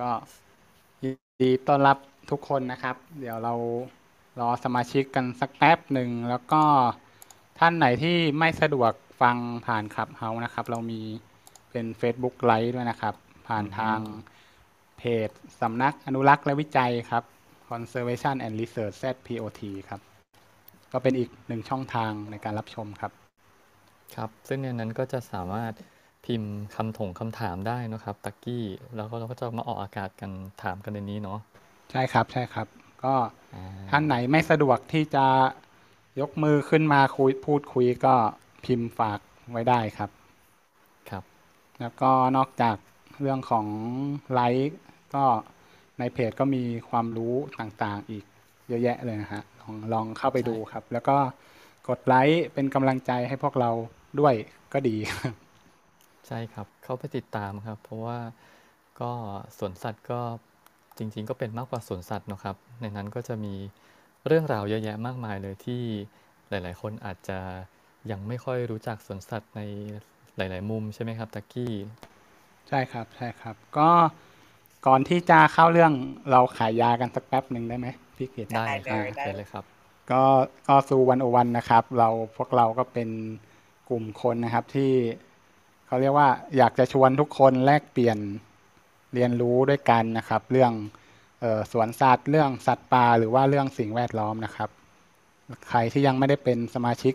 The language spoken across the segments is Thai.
ก็ยินดีต้อนรับทุกคนนะครับ เดี๋ยวเรารอสมาชิกกันสักแป๊บหนึ่ง แล้วก็ท่านไหนที่ไม่สะดวกฟังผ่านขับเฮานะครับ เรามีเป็น Facebook ไลฟ์ด้วยนะครับ ผ่านทางเพจสำนักอนุรักษ์และวิจัยครับ Conservation and Research ZPOT ครับ ก็เป็นอีกหนึ่งช่องทางในการรับชมครับ ครับ ซึ่งในนั้นก็จะสามารถ พิมพ์คำถงคำถามได้นะครับ ตักกี้แล้วก็เราก็จะมาออกอากาศกันถามกันในนี้เนาะใช่ครับใช่ครับ ก็อ่าท่านไหนไม่สะดวกที่จะยกมือขึ้นมาคุยพูดคุยก็พิมพ์ฝากไว้ได้ครับครับ แล้วก็นอกจากเรื่องของไลค์ก็ในเพจก็มีความรู้ต่างๆ อีกเยอะแยะเลยนะฮะลองลองเข้าไปดูครับ แล้วก็กดไลค์เป็นกำลังใจให้พวกเราด้วยก็ดี ใช่ครับ เข้าไปติดตามครับ เพราะว่าก็สวนสัตว์ก็จริง ๆ ก็เป็นมากกว่าสวนสัตว์เนอะครับ ในนั้นก็จะมีเรื่องราวเยอะแยะมากมายเลยที่หลาย ๆ คนอาจจะยังไม่ค่อยรู้จักสวนสัตว์ในหลาย ๆ มุมใช่ไหมครับตักกี้ ใช่ครับ ใช่ครับ ก็ก่อนที่จะเข้าเรื่องเราขายยากันสักแป๊บหนึ่งได้ไหมพี่เกียรติได้ได้ครับเลยได้ได้เลยครับ ก็ก็ซูวันโอวันนะครับ เราพวกเราก็เป็นกลุ่มคนนะครับที่ เขาเรียกว่าอยากจะชวนทุกคนแลกเปลี่ยนเรียนรู้ด้วยกันนะครับ เรื่องเออสวนสัตว์ เรื่องสัตว์ป่าหรือว่าเรื่องสิ่งแวดล้อมนะครับ ใครที่ยังไม่ได้เป็นสมาชิก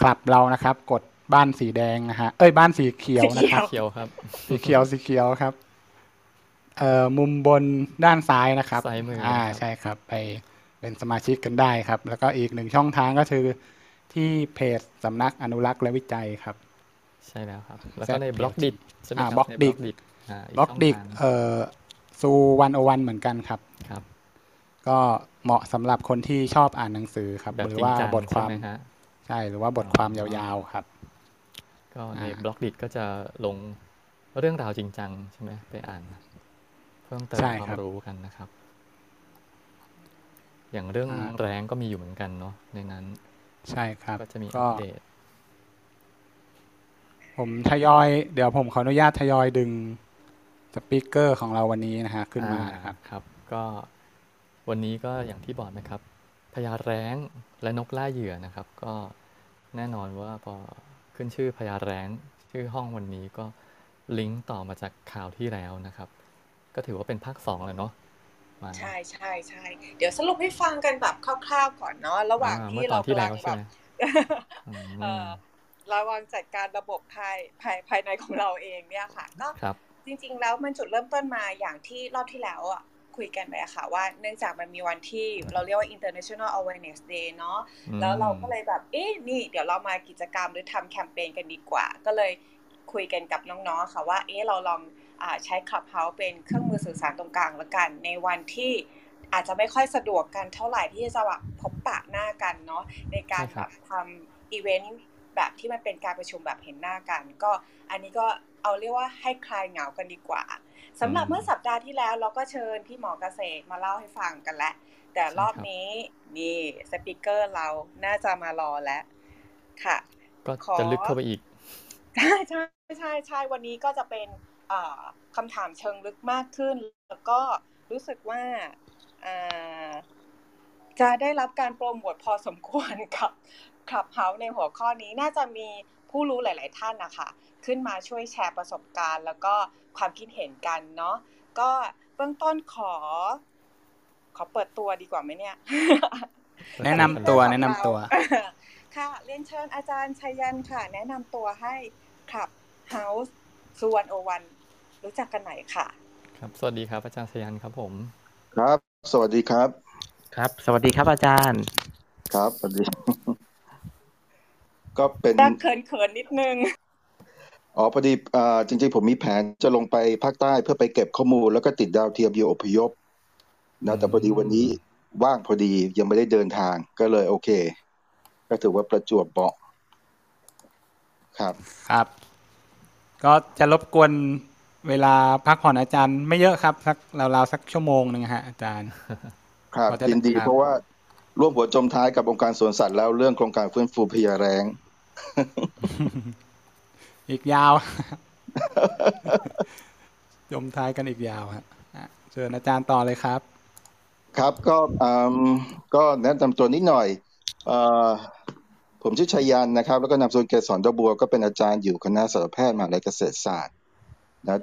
คลับเรานะครับ กดบ้านสีแดงนะฮะเอ้ยบ้านสีเขียวนะครับเขียวครับสีเขียวสีเขียวครับเอ่อมุมบนด้านซ้ายนะครับซ้ายมืออ่านะครับใช่ครับ ไปเป็นสมาชิกกันได้ครับ แล้วก็อีกหนึ่งช่องทางก็คือที่เพจสำนักอนุรักษ์และวิจัยครับ ใช่แล้วครับ แล้วก็ในบล็อกดิใช่ไหมคอ่ารับ Block ใน Dit Block Dit าบล็อกดิกช่งทางเอ่อซูวันโอวันเหมือนกันครับครับ ก็เหมาะสำหรับคนที่ชอบอ่านหนังสือครับแบบหรืจริงว่าจังบทความใช่ไหมฮะใช่หรือว่าบทความยาวๆครับ ก็ในอ่าบล็อกดิก็จะลงเรื่องราวจริงจังใช่ไหมไปอ่าน เพิ่มเติมใช่ควาครัมบรู้กันนะครับ อย่างเรื่องอ่าแรงก็มีอยู่เหมือนกันเนาะในนั้น ใช่ครับก็จะมีอัก็ปเดต ผมทยอย เดี๋ยวผมขออนุญาตทยอยดึงสปีกเกอร์ของเราวันนี้นะฮะขึ้นมาอ่นะครับครับ ก็วันนี้ก็อย่างที่บอกนะครับพญาแร้งและนกล่าเหยื่อนะครับ ก็แน่นอนว่าพอขึ้นชื่อพญาแร้งชื่อห้องวันนี้ก็ลิงก์ต่อมาจากข่าวที่แล้วนะครับ ก็ถือว่าเป็นภาคสองแล้วเนาะมาใช่ใช่ใช่เดี๋ยวสรุปให้ฟังกันแบบคร่าวๆก่อนเนาะระหว่างอ่ที่เมื่อตอเรานที่กำแล้ลัวงใช่แบบไหมอืมเอ่อ ระวังจัดการระบบภายภายภายในของเราเองเนี่ยค่ะก็ครับจริง ๆ แล้วมันจุดเริ่มต้นมาอย่างที่รอบที่แล้วอะคุยกันไปอะค่ะว่าเนื่องจากมันมีวันที่เราเรียกว่า International Awareness Day เนาะอืมแล้วเราก็เลยแบบเอ๊ะนี่ เดี๋ยวเรามากิจกรรมหรือทำแคมเปญกันดีกว่า ก็เลยคุยกันกับน้องๆค่ะว่าเอ๊ะเราลองอาใช้ Clubhouse เป็นเครื่องมือสื่อสารตรงกลางละกัน ในวันที่อาจจะไม่ค่อยสะดวกกันเท่าไหร่ที่จะแบบพบปะหน้ากันเนาะในการใช่คแบรับบทำอีเวนต์ แบบที่มันเป็นการประชุมแบบเห็นหน้ากัน ก็อันนี้ก็เอาเรียกว่าให้คลายเหงากันดีกว่าสำหรับเมื่อสัปดาห์ที่แล้วเราก็เชิญพี่หมอเกษตรมาเล่าให้ฟังกันแล้วแต่รอบนี้นี่สปิเกอร์เราน่าจะมารอแล้วค่ะก็ขอจะลึกเข้าไปอีกใช่ใช่ใช่ใช่วันนี้ก็จะเป็นเอ่อคำถามเชิงลึกมากขึ้น แล้วก็รู้สึกว่าอ่าจะได้รับการโปรโมทพอสมควรกับ คลับเฮาส์ในหัวข้อนี้น่าจะมีผู้รู้หลาย ๆ ท่านนะคะขึ้นมาช่วยแชร์ประสบการณ์ แล้วก็ความคิดเห็นกันเนาะก็เบื้องต้นขอ ขอเปิดตัวดีกว่าไหมเนี่ย แนะนำตัวแนะนำตัว ค่ะเรียนเชิญอาจารย์ชัยยันค่ะ แนะนำตัวให้คลับเฮาส์สุวรรณโอวันรู้จักกันหน่อยค่ะ ครับ สวัสดีครับ อาจารย์สยันครับผม ครับ สวัสดีครับ ครับ สวัสดีครับอาจารย์ ครับสวัสดี ก็เป็นดักเขินเขินๆนิดนึงอ๋อพอดีอ่าจริง ๆ ผมมีแผนจะลงไปภาคใต้เพื่อไปเก็บข้อมูล แล้วก็ติดดาวเทียมโยอพยพนะแต่พอดีวันนี้ว่างพอดียังไม่ได้เดินทางก็เลยโอเค ก็ถือว่าประจวบเหมาะครับครับ ก็จะรบกวนเวลาพักผ่อนอาจารย์ไม่เยอะครับสักราวๆสักชั่วโมงหนึ่งฮะอาจารย์ครับพอจะยินดีครับเพราะว่าร่วมหัวจมท้ายกับองค์การสวนสัตว์แล้วเรื่องโครงการฟื้นฟูพญาแรง อีกยาวจมท้ายกันอีกยาวฮะอะชิญอาจารย์ต่อเลยครับ ครับก็อืมก็แนะนำตัวนิดหน่อยอผมชื่อชัยยันนะครับ แล้วก็นามสกุลเกษรดบัวก็เป็นอาจารย์อยู่คณะสัตวแพทย์มหาวิทยาลัยเกษตรศาสตร์นะ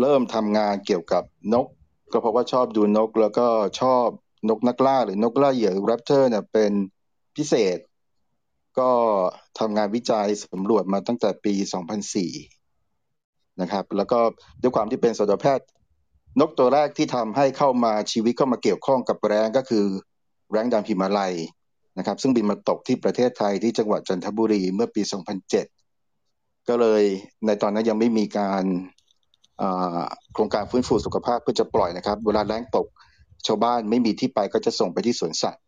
เริ่มทำงานเกี่ยวกับนก ก็เพราะว่าชอบดูนก แล้วก็ชอบนกนักล่าหรือนกล่าเหยื่อแรปเตอร์เนี่ยเป็นพิเศษ ก็ทำงานวิจัยสำรวจมาตั้งแต่ปี 2004 นะครับ แล้วก็ด้วยความที่เป็นสัตวแพทย์ นกตัวแรกที่ทำให้เข้ามาชีวิตเข้ามาเกี่ยวข้องกับแร้งก็คือแร้งดำหิมาลัยนะครับ ซึ่งบินมาตกที่ประเทศไทยที่จังหวัดจันทบุรีเมื่อปี 2007 ก็เลยในตอนนั้นยังไม่มีการโครงการฟื้นฟูสุขภาพเพื่อจะปล่อยนะครับ เวลาแร้งตกชาวบ้านไม่มีที่ไปก็จะส่งไปที่สวนสัตว์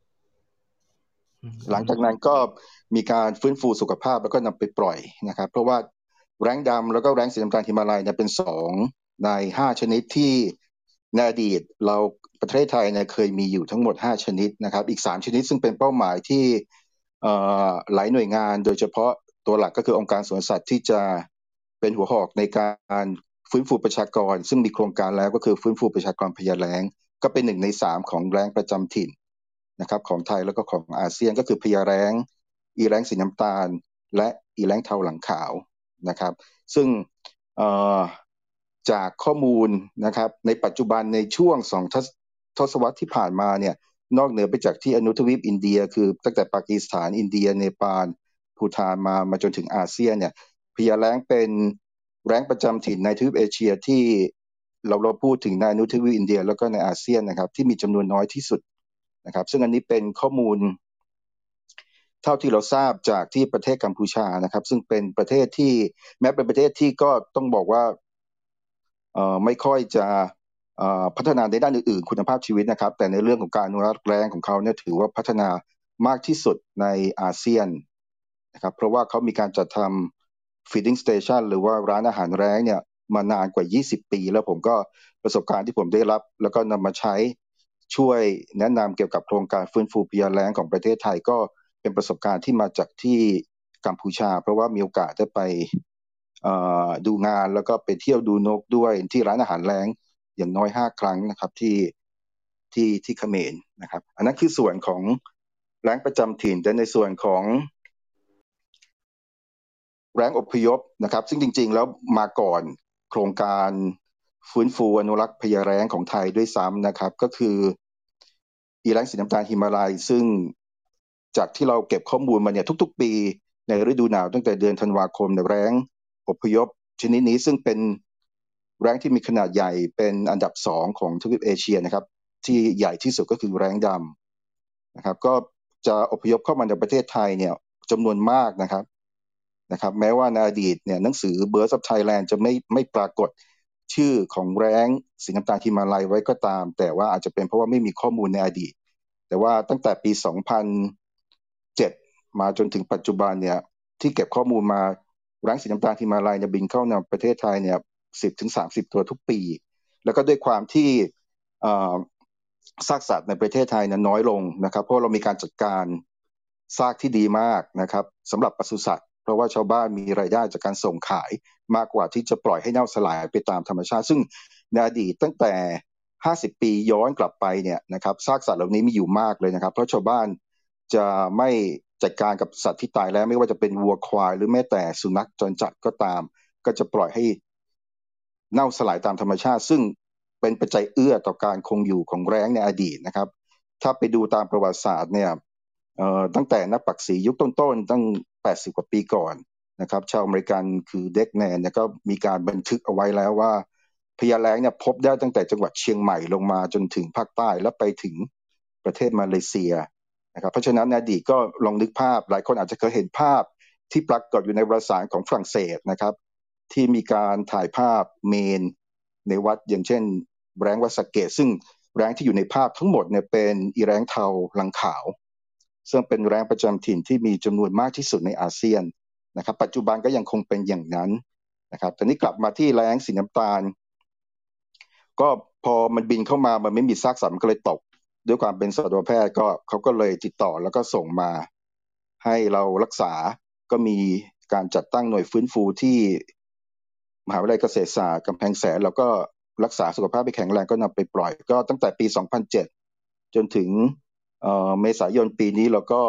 หลังจากนั้นก็มีการฟื้นฟูสุขภาพแล้วก็นำไปปล่อยนะครับ เพราะว่าแรงดำแล้วก็แรงสีน้ำตาลหิมาลัยเนี่ยเป็นสองในห้าชนิดที่ในอดีตเราประเทศไทยเนี่ยเคยมีอยู่ทั้งหมด 5 ชนิดนะครับ อีก 3 ชนิดซึ่งเป็นเป้าหมายที่หลายหน่วยงาน โดยเฉพาะตัวหลักก็คือองค์การสวนสัตว์ที่จะเป็นหัวหอกในการฟื้นฟูประชากร ซึ่งมีโครงการแล้วก็คือฟื้นฟูประชากรพญาแล้งก็เป็นหนึ่งในสามของแรงประจำถิ่น นะครับของไทยแล้วก็ของอาเซียนก็คือพญาแรงอีแร้งสีน้ำตาล และอีแร้งเทาหลังขาวนะครับ ซึ่งจากข้อมูลนะครับในปัจจุบันในช่วงสองทศวรรษที่ผ่านมาเนี่ยนอกเหนือไปจากที่อนุทวีปอินเดีย คือตั้งแต่ปากีสถานอินเดียเนปาลภูฏานมามาจนถึงอาเซียนเนี่ยพญาแรงเป็นแรงประจำถิ่นในทวีปเอเชียที่เราเราพูดถึงในอนุทวีปอินเดีย แล้วก็ในอาเซียนนะครับที่มีจำนวนน้อยที่สุด นะครับ ซึ่งอันนี้เป็นข้อมูล เท่าที่เราทราบจากที่ประเทศกัมพูชานะครับ ซึ่งเป็นประเทศที่แม้เป็นประเทศที่ก็ต้องบอกว่าไม่ค่อยจะพัฒนาในด้านอื่นๆ คุณภาพชีวิตนะครับ แต่ในเรื่องของการอนุรักษ์แรงของเขาเนี่ยถือว่าพัฒนามากที่สุดในอาเซียนนะครับเพราะว่าเขามีการจัดทำ feeding station หรือว่าร้านอาหารแรงเนี่ยมานานกว่า 20 ปี แล้วผมก็ประสบการณ์ที่ผมได้รับ แล้วก็นำมาใช้ ช่วยแนะนำเกี่ยวกับโครงการฟื้นฟูพยาแล้งของประเทศไทยก็เป็นประสบการณ์ที่มาจากที่กัมพูชา เพราะว่ามีโอกาสได้ไปดูงานแล้วก็ไปเที่ยวดูนกด้วยที่ร้านอาหารแล้งอย่างน้อยห้าครั้งนะครับที่ที่ที่เขมรนะครับ อันนั้นคือส่วนของแรงประจำถิ่นแต่ในส่วนของแรงอพยพนะครับ ซึ่งจริง ๆ แล้วมาก่อนโครงการฟื้นฟูอนุรักษ์พญาแร้งของไทยด้วยซ้ำนะครับ ก็คือ อีแรงสีน้ำตาลหิมาลัยซึ่งจากที่เราเก็บข้อมูลมาเนี่ยทุก ๆ ปี ในฤดูหนาวตั้งแต่เดือนธันวาคมเนี่ยแรงอพยพ ชนิดนี้ซึ่งเป็นแรงที่มีขนาดใหญ่เป็นอันดับสองของทวีปเอเชียนะครับ ที่ใหญ่ที่สุดก็คือแรงดำนะครับ ก็จะอพยพเข้ามาในประเทศไทยเนี่ยจำนวนมากนะครับนะครับ แม้ว่าในอดีตเนี่ยหนังสือ Birds of Thailand จะไม่ไม่ปรากฏ ชื่อของแร้งสีน้ำตาลหิมาลัยไว้ก็ตาม แต่ว่าอาจจะเป็นเพราะว่าไม่มีข้อมูลในอดีต แต่ว่าตั้งแต่ปี 2007 มาจนถึงปัจจุบันเนี่ยที่เก็บข้อมูลมาแร้งสีน้ำตาลหิมาลัยเนี่ยบินเข้าในประเทศไทยเนี่ย10ถึง30 ตัวทุกปี แล้วก็ด้วยความที่ซากสัตว์ในประเทศไทยเนี่ยน้อยลงนะครับ เพราะเรามีการจัดการซากที่ดีมากนะครับสำหรับปศุสัตว์ เพราะว่าชาวบ้านมีรายได้จากการส่งขายมากกว่าที่จะปล่อยให้เน่าสลายไปตามธรรมชาติ ซึ่งในอดีตตั้งแต่ 50 ปีย้อนกลับไปเนี่ยนะครับซากสัตว์เหล่านี้มีอยู่มากเลยนะครับ เพราะชาวบ้านจะไม่จัดการกับสัตว์ที่ตายแล้วไม่ว่าจะเป็นวัวควาย หรือแม้แต่สุนัขจรจัดก็ตาม ก็จะปล่อยให้เน่าสลายตามธรรมชาติ ซึ่งเป็นปัจจัยเอื้อต่อการคงอยู่ของแร้งในอดีตนะครับ ถ้าไปดูตามประวัติศาสตร์เนี่ยตั้งแต่นักปักษียุคต้นๆตั้ง 80 กว่าปีก่อนนะครับชาวอเมริกันคือเด็กแนนเนี่ยก็มีการบันทึกเอาไว้แล้วว่าพญาแรงเนี่ยพบได้ตั้งแต่จังหวัดเชียงใหม่ลงมาจนถึงภาคใต้แล้วไปถึงประเทศมาเลเซียนะครับเพราะฉะนั้นนอดีตก็ลองนึกภาพ หลายคนอาจจะเคยเห็นภาพที่ปรากฏอยู่ในวารสารของฝรั่งเศสนะครับที่มีการถ่ายภาพเมน ในวัดอย่างเช่น แรงวัดสเกตซึ่งแรงที่อยู่ในภาพทั้งหมดเนี่ยเป็นอีแรงเทาลังขาว ซึ่งเป็นแรงประจำถิ่นที่มีจำนวนมากที่สุดในอาเซียนนะครับ ปัจจุบันก็ยังคงเป็นอย่างนั้นนะครับต่นี้กลับมาที่แรงสีน้ำตาล ก็พอมันบินเข้ามามันไม่มีซากสัตว์มันก็เลยตก ด้วยความเป็นสัตวแพทย์ก็เขาก็เลยติดต่อแล้วก็ส่งมา ให้เรารักษาก็มีการจัดตั้งหน่วยฟื้นฟูที่มหาวิทยาลัยเกษตรศาสตร์กำแพงแสน แล้วก็รักษาสุขภาพให้แข็งแรงก็นำไปปล่อยก็ตั้งแต่ปี 2007 จนถึง เมษายนปีนี้เราก็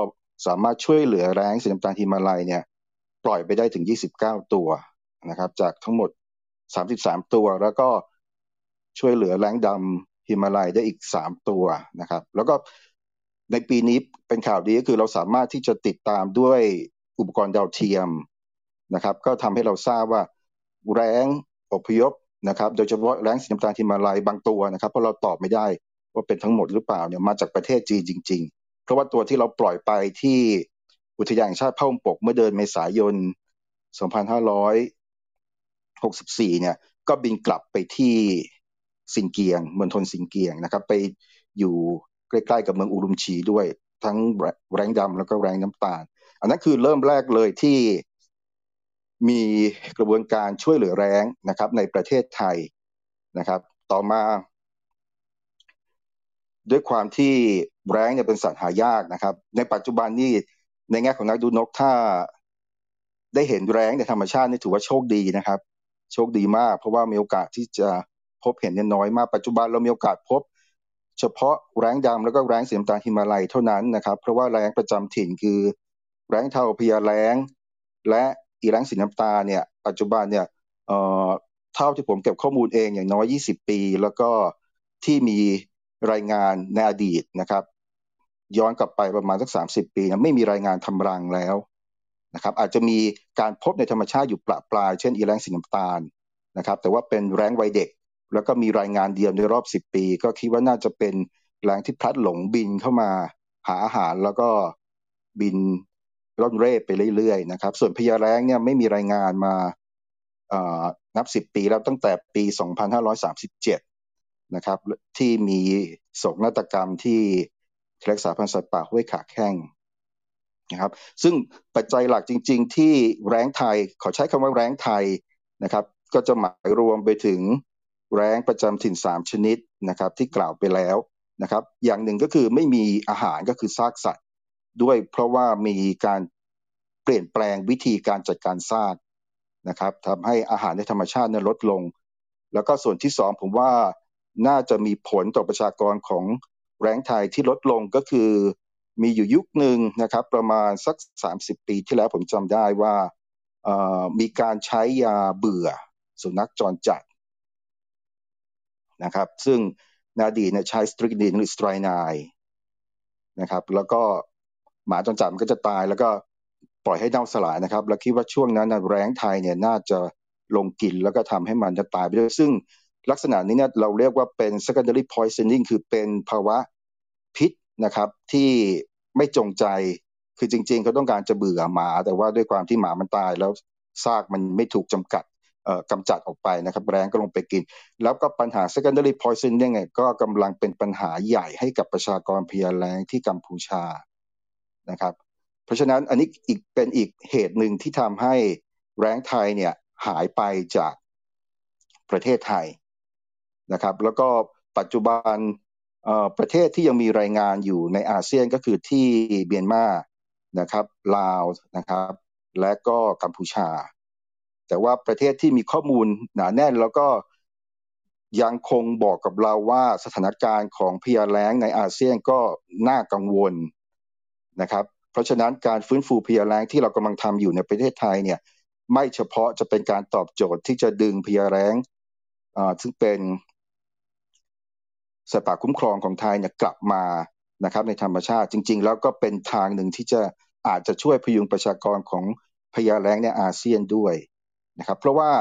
สามารถช่วยเหลือแรงสีน้ำตาลฮิมาลัยเนี่ยปล่อยไปได้ถึง 29 ตัวนะครับ จากทั้งหมด 33 ตัว แล้วก็ช่วยเหลือแรงดำฮิมาลัยได้อีก 3 ตัวนะครับ แล้วก็ในปีนี้เป็นข่าวดีก็คือเราสามารถที่จะติดตามด้วยอุปกรณ์ดาวเทียมนะครับ ก็ทำให้เราทราบว่าแรงอพยพนะครับ โดยเฉพาะแรงสีน้ำตาลฮิมาลัยบางตัวนะครับเพราะเราตอบไม่ได้ ว่าเป็นทั้งหมดหรือเปล่าเนี่ยมาจากประเทศจีนจริง ๆ เพราะว่าตัวที่เราปล่อยไปที่อุทยานแห่งชาติเผ่าปกเมื่อเดือนเมษายน 2564 เนี่ยก็บินกลับไปที่สินเกียงเมืองทนสินเกียงนะครับ ไปอยู่ใกล้ๆกับเมืองอุรุมชีด้วยทั้งแรงดำแล้วก็แรงน้ำตาล อันนั้นคือเริ่มแรกเลยที่มีกระบวนการช่วยเหลือแรงนะครับในประเทศไทยนะครับ ต่อมา ด้วยความที่แร้งเนี่ยเป็นสัตว์หายากนะครับ ในปัจจุบันนี่ในแง่ของนักดูนกถ้าได้เห็นแร้งในธรรมชาตินี่ถือว่าโชคดีนะครับ โชคดีมาก เพราะว่ามีโอกาสที่จะพบเห็นเนี่ยน้อยมาก ปัจจุบันเรามีโอกาสพบ เฉพาะแร้งดำแล้วก็แร้งสีน้ำตาลฮิมาลัยเท่านั้นนะครับ เพราะว่าแร้งประจำถิ่นคือ แร้งเทาพยาแร้ง และอีแร้งสีน้ำตาลเนี่ย ปัจจุบันเนี่ยเอ่อเท่าที่ผมเก็บข้อมูลเองอย่างน้อย 20 ปี แล้วก็ที่มี รายงานในอดีตนะครับ ย้อนกลับไปประมาณสัก 30 ปีนะไม่มีรายงานทำรังแล้วนะครับอาจจะมีการพบในธรรมชาติอยู่ปลาปลาย เช่นอีแรงสีน้ำตาลนะครับแต่ว่าเป็นแรงวัยเด็ก แล้วก็มีรายงานเดียวในรอบ 10 ปี ก็คิดว่าน่าจะเป็นแรงที่พลัดหลงบินเข้ามาหาอาหารแล้วก็บินร่อนเร่ไปเรื่อยๆนะครับ ส่วนพญาแรงเนี่ยไม่มีรายงานมานับ 10 ปีแล้วตั้งแต่ปี 2537 นะครับที่มีโศกนาฏกรรมที่รักษาพันธุ์สัตว์ป่าห้วยขาแข้งนะครับซึ่งปัจจัยหลักจริง ๆ ที่แรงไทยขอใช้คำว่าแรงไทยนะครับก็จะหมายรวมไปถึงแรงประจำถิ่น 3 ชนิดนะครับที่กล่าวไปแล้วนะครับอย่างหนึ่งก็คือไม่มีอาหารก็คือซากสัตว์ด้วยเพราะว่ามีการเปลี่ยนแปลงวิธีการจัดการซากนะครับทำให้อาหารในธรรมชาตินั้นลดลง แล้วก็ส่วนที่สองผมว่า น่าจะมีผลต่อประชากรของแรงไทยที่ลดลงก็คือ มีอยู่ยุคหนึ่งนะครับประมาณสัก 30 ปีที่แล้วผมจำได้ว่ามีการใช้ยาเบื่อสุนัขจรจัดนะครับซึ่งนาดีเนี่ยใช้สตริกดินหรือสไตรนายนะครับแล้วก็หมาจรจัดมันก็จะตายแล้วก็ปล่อยให้เน่าสลายนะครับ แล้วคิดว่าช่วงนั้นแรงไทยเนี่ยน่าจะลงกินแล้วก็ทำให้มันจะตายไปด้วยซึ่ง ลักษณะนี้เนี่ยเราเรียกว่าเป็น secondary poisoning คือเป็นภาวะพิษนะครับ ที่ไม่จงใจคือจริง ๆ เขาต้องการจะเบื่อหมา แต่ว่าด้วยความที่หมามันตายแล้วซากมันไม่ถูกจำกัดกำจัดออกไปนะครับแรงก็ลงไปกิน แล้วก็ปัญหา secondary poison เนี่ยก็กำลังเป็นปัญหาใหญ่ให้กับประชากรพยาแรงที่กัมพูชานะครับ เพราะฉะนั้นอันนี้อีกเป็นอีกเหตุหนึ่งที่ทำให้แรงไทยเนี่ยหายไปจากประเทศไทย นะครับ แล้วก็ปัจจุบันประเทศที่ยังมีรายงานอยู่ในอาเซียนก็คือที่เบียนมานะครับลาวนะครับ และก็กัมพูชา แต่ว่าประเทศที่มีข้อมูลหนาแน่นแล้วก็ยังคงบอกกับเราว่าสถานการณ์ของพยาแล้งในอาเซียนก็น่ากังวลนะครับ เพราะฉะนั้นการฟื้นฟูพยาแล้งที่เรากำลังทำอยู่ในประเทศไทยเนี่ยไม่เฉพาะจะเป็นการตอบโจทย์ที่จะดึงพยาแล้งซึ่งเป็น สัตว์ป่าคุ้มครองของไทยเนี่ยกลับมานะครับในธรรมชาติจริง ๆ แล้วก็เป็นทางหนึ่งที่จะอาจจะช่วยพยุงประชากรของพญาแรงในอาเซียนด้วยนะครับเพราะว่า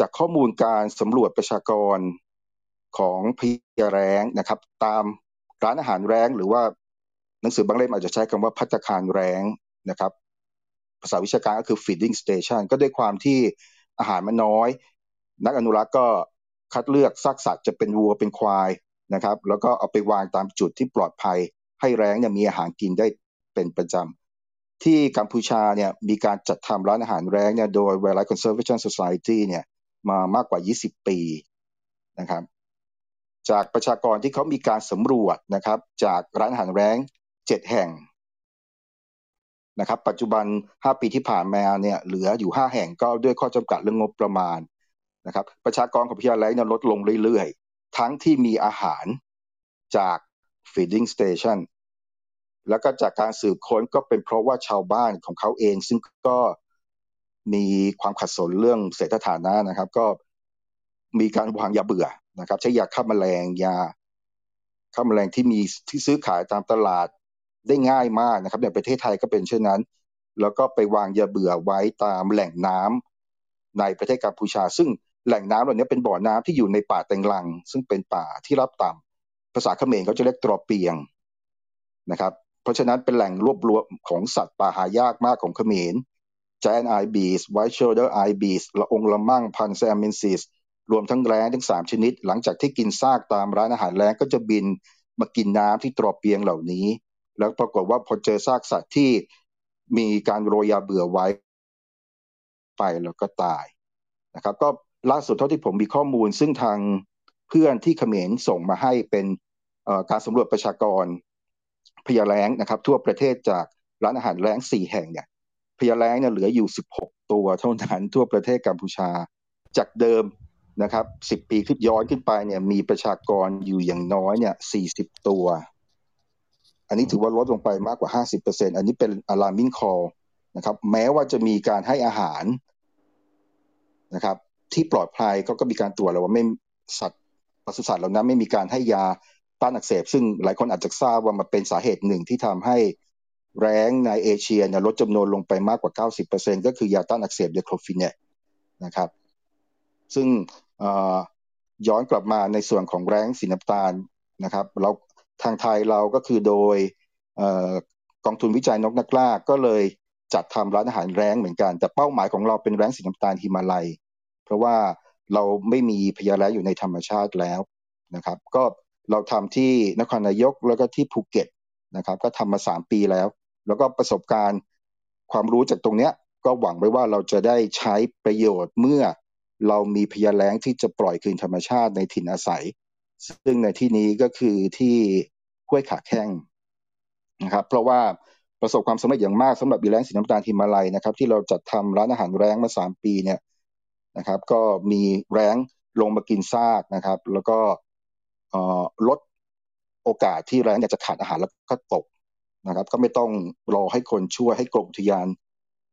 จากข้อมูลการสำรวจประชากรของพญาแรงนะครับ ตามร้านอาหารแรงหรือว่าหนังสือบางเล่มอาจจะใช้คำว่าพัตคารแรงนะครับ ภาษาวิชาการก็คือ feeding station ก็ด้วยความที่อาหารมันน้อย นักอนุรักษ์ก็คัดเลือกซากสัตว์จะเป็นวัวเป็นควาย นะครับแล้วก็เอาไปวางตามจุดที่ปลอดภัย ให้แรงเนี่ยมีอาหารกินได้เป็นประจำที่กัมพูชาเนี่ยมีการจัดทำร้านอาหารแรงเนี่ยโดย Wildlife Conservation Society เนี่ยมามากกว่า 20 ปีนะครับจากประชากรที่เขามีการสำรวจนะครับจากร้านอาหารแรง7 แห่งนะครับปัจจุบัน 5 ปีที่ผ่านมาเนี่ยเหลืออยู่ 5 แห่งก็ด้วยข้อจำกัดเรื่องงบประมาณนะครับประชากรของพญาแล้งเนี่ยลดลงเรื่อยๆ ทั้งที่มีอาหารจาก feeding station แล้วก็จากการสืบค้นก็เป็นเพราะว่าชาวบ้านของเขาเอง ซึ่งก็มีความขัดสนเรื่องเศรษฐฐานะนะครับ ก็มีการวางยาเบื่อนะครับ ใช้ยาฆ่าแมลงยาฆ่าแมลงที่มีที่ซื้อขายตามตลาดได้ง่ายมากนะครับในประเทศไทยก็เป็นเช่นนั้น แล้วก็ไปวางยาเบื่อไว้ตามแหล่งน้ำในประเทศกัมพูชา ซึ่ง แหล่งน้ำเหล่านี้เป็นบ่อน้ำที่อยู่ในป่าเต็งรัง ซึ่งเป็นป่าที่ราบต่ำภาษาเขมรเขาจะเรียกตรอเปียงนะครับ เพราะฉะนั้นเป็นแหล่งรวบรวมของสัตว์ป่าหายากมากของเขมร Giant Eye Bees White Shoulder Eye Bees ละองละมั่งพันธุ์ siamensisรวมทั้งแร้งทั้งสามชนิด หลังจากที่กินซากตามร้านอาหารแร้งก็จะบินมากินน้ำที่ตรอเปียงเหล่านี้ แล้วปรากฏว่าพอเจอซากสัตว์ที่มีการโรยยาเบื่อไว้ ไปแล้วก็ตายนะครับ ก็ ล่าสุดเท่าที่ผมมีข้อมูล ซึ่งทางเพื่อนที่เขมรส่งมาให้เป็นการสำรวจประชากรพญาแรงนะครับ ทั่วประเทศจากร้านอาหารแรงสี่แห่งเนี่ยพญาแรงเนี่ยเหลืออยู่ 16 ตัวเท่านั้นทั่วประเทศกัมพูชา จากเดิมนะครับ10 ปีขึ้นย้อนขึ้นไปเนี่ยมีประชากรอยู่อย่างน้อยเนี่ย40 ตัว อันนี้ถือว่าลดลงไปมากกว่า 50%อันนี้เป็น alarming call นะครับ แม้ว่าจะมีการให้อาหารนะครับ ที่ปลอดภัยเขาก็มีการตรวจแล้วว่าไม่สัตว์ปศุสัตว์เหล่านั้นไม่มีการให้ยาต้านอักเสบ ซึ่งหลายคนอาจจะทราบว่ามันเป็นสาเหตุหนึ่งที่ทำให้แรงในเอเชียเนี่ยลดจำนวนลงไปมากกว่า 90%ก็คือยาต้านอักเสบเดโครฟินเนตนะครับ ซึ่งย้อนกลับมาในส่วนของแรงสีน้ำตาลนะครับเราทางไทยเราก็คือโดยกองทุนวิจัยนกนักล่าก็เลยจัดทำร้านอาหารแรงเหมือนกัน แต่เป้าหมายของเราเป็นแรงสีน้ำตาลฮิมาลัย เพราะว่าเราไม่มีพยาแรงอยู่ในธรรมชาติแล้วนะครับ ก็เราทำที่นครนายกแล้วก็ที่ภูเก็ตนะครับ ก็ทำมาสามปีแล้ว แล้วก็ประสบการณ์ความรู้จากตรงเนี้ยก็หวังไว้ว่าเราจะได้ใช้ประโยชน์เมื่อเรามีพยาแล้งที่จะปล่อยคืนธรรมชาติในถิ่นอาศัย ซึ่งในที่นี้ก็คือที่ห้วยขาแข้งนะครับ เพราะว่าประสบความสำเร็จอย่างมากสำหรับบีแรงสีน้ำตาลทิมาลัยนะครับ ที่เราจัดทำร้านอาหารแรงมาสามปีเนี่ย นะครับ ก็มีแรงลงมากินซากนะครับ แล้วก็ลดโอกาสที่แรงจะขาดอาหารแล้วก็ตกนะครับ ก็ไม่ต้องรอให้คนช่วยให้กรมอุทยาน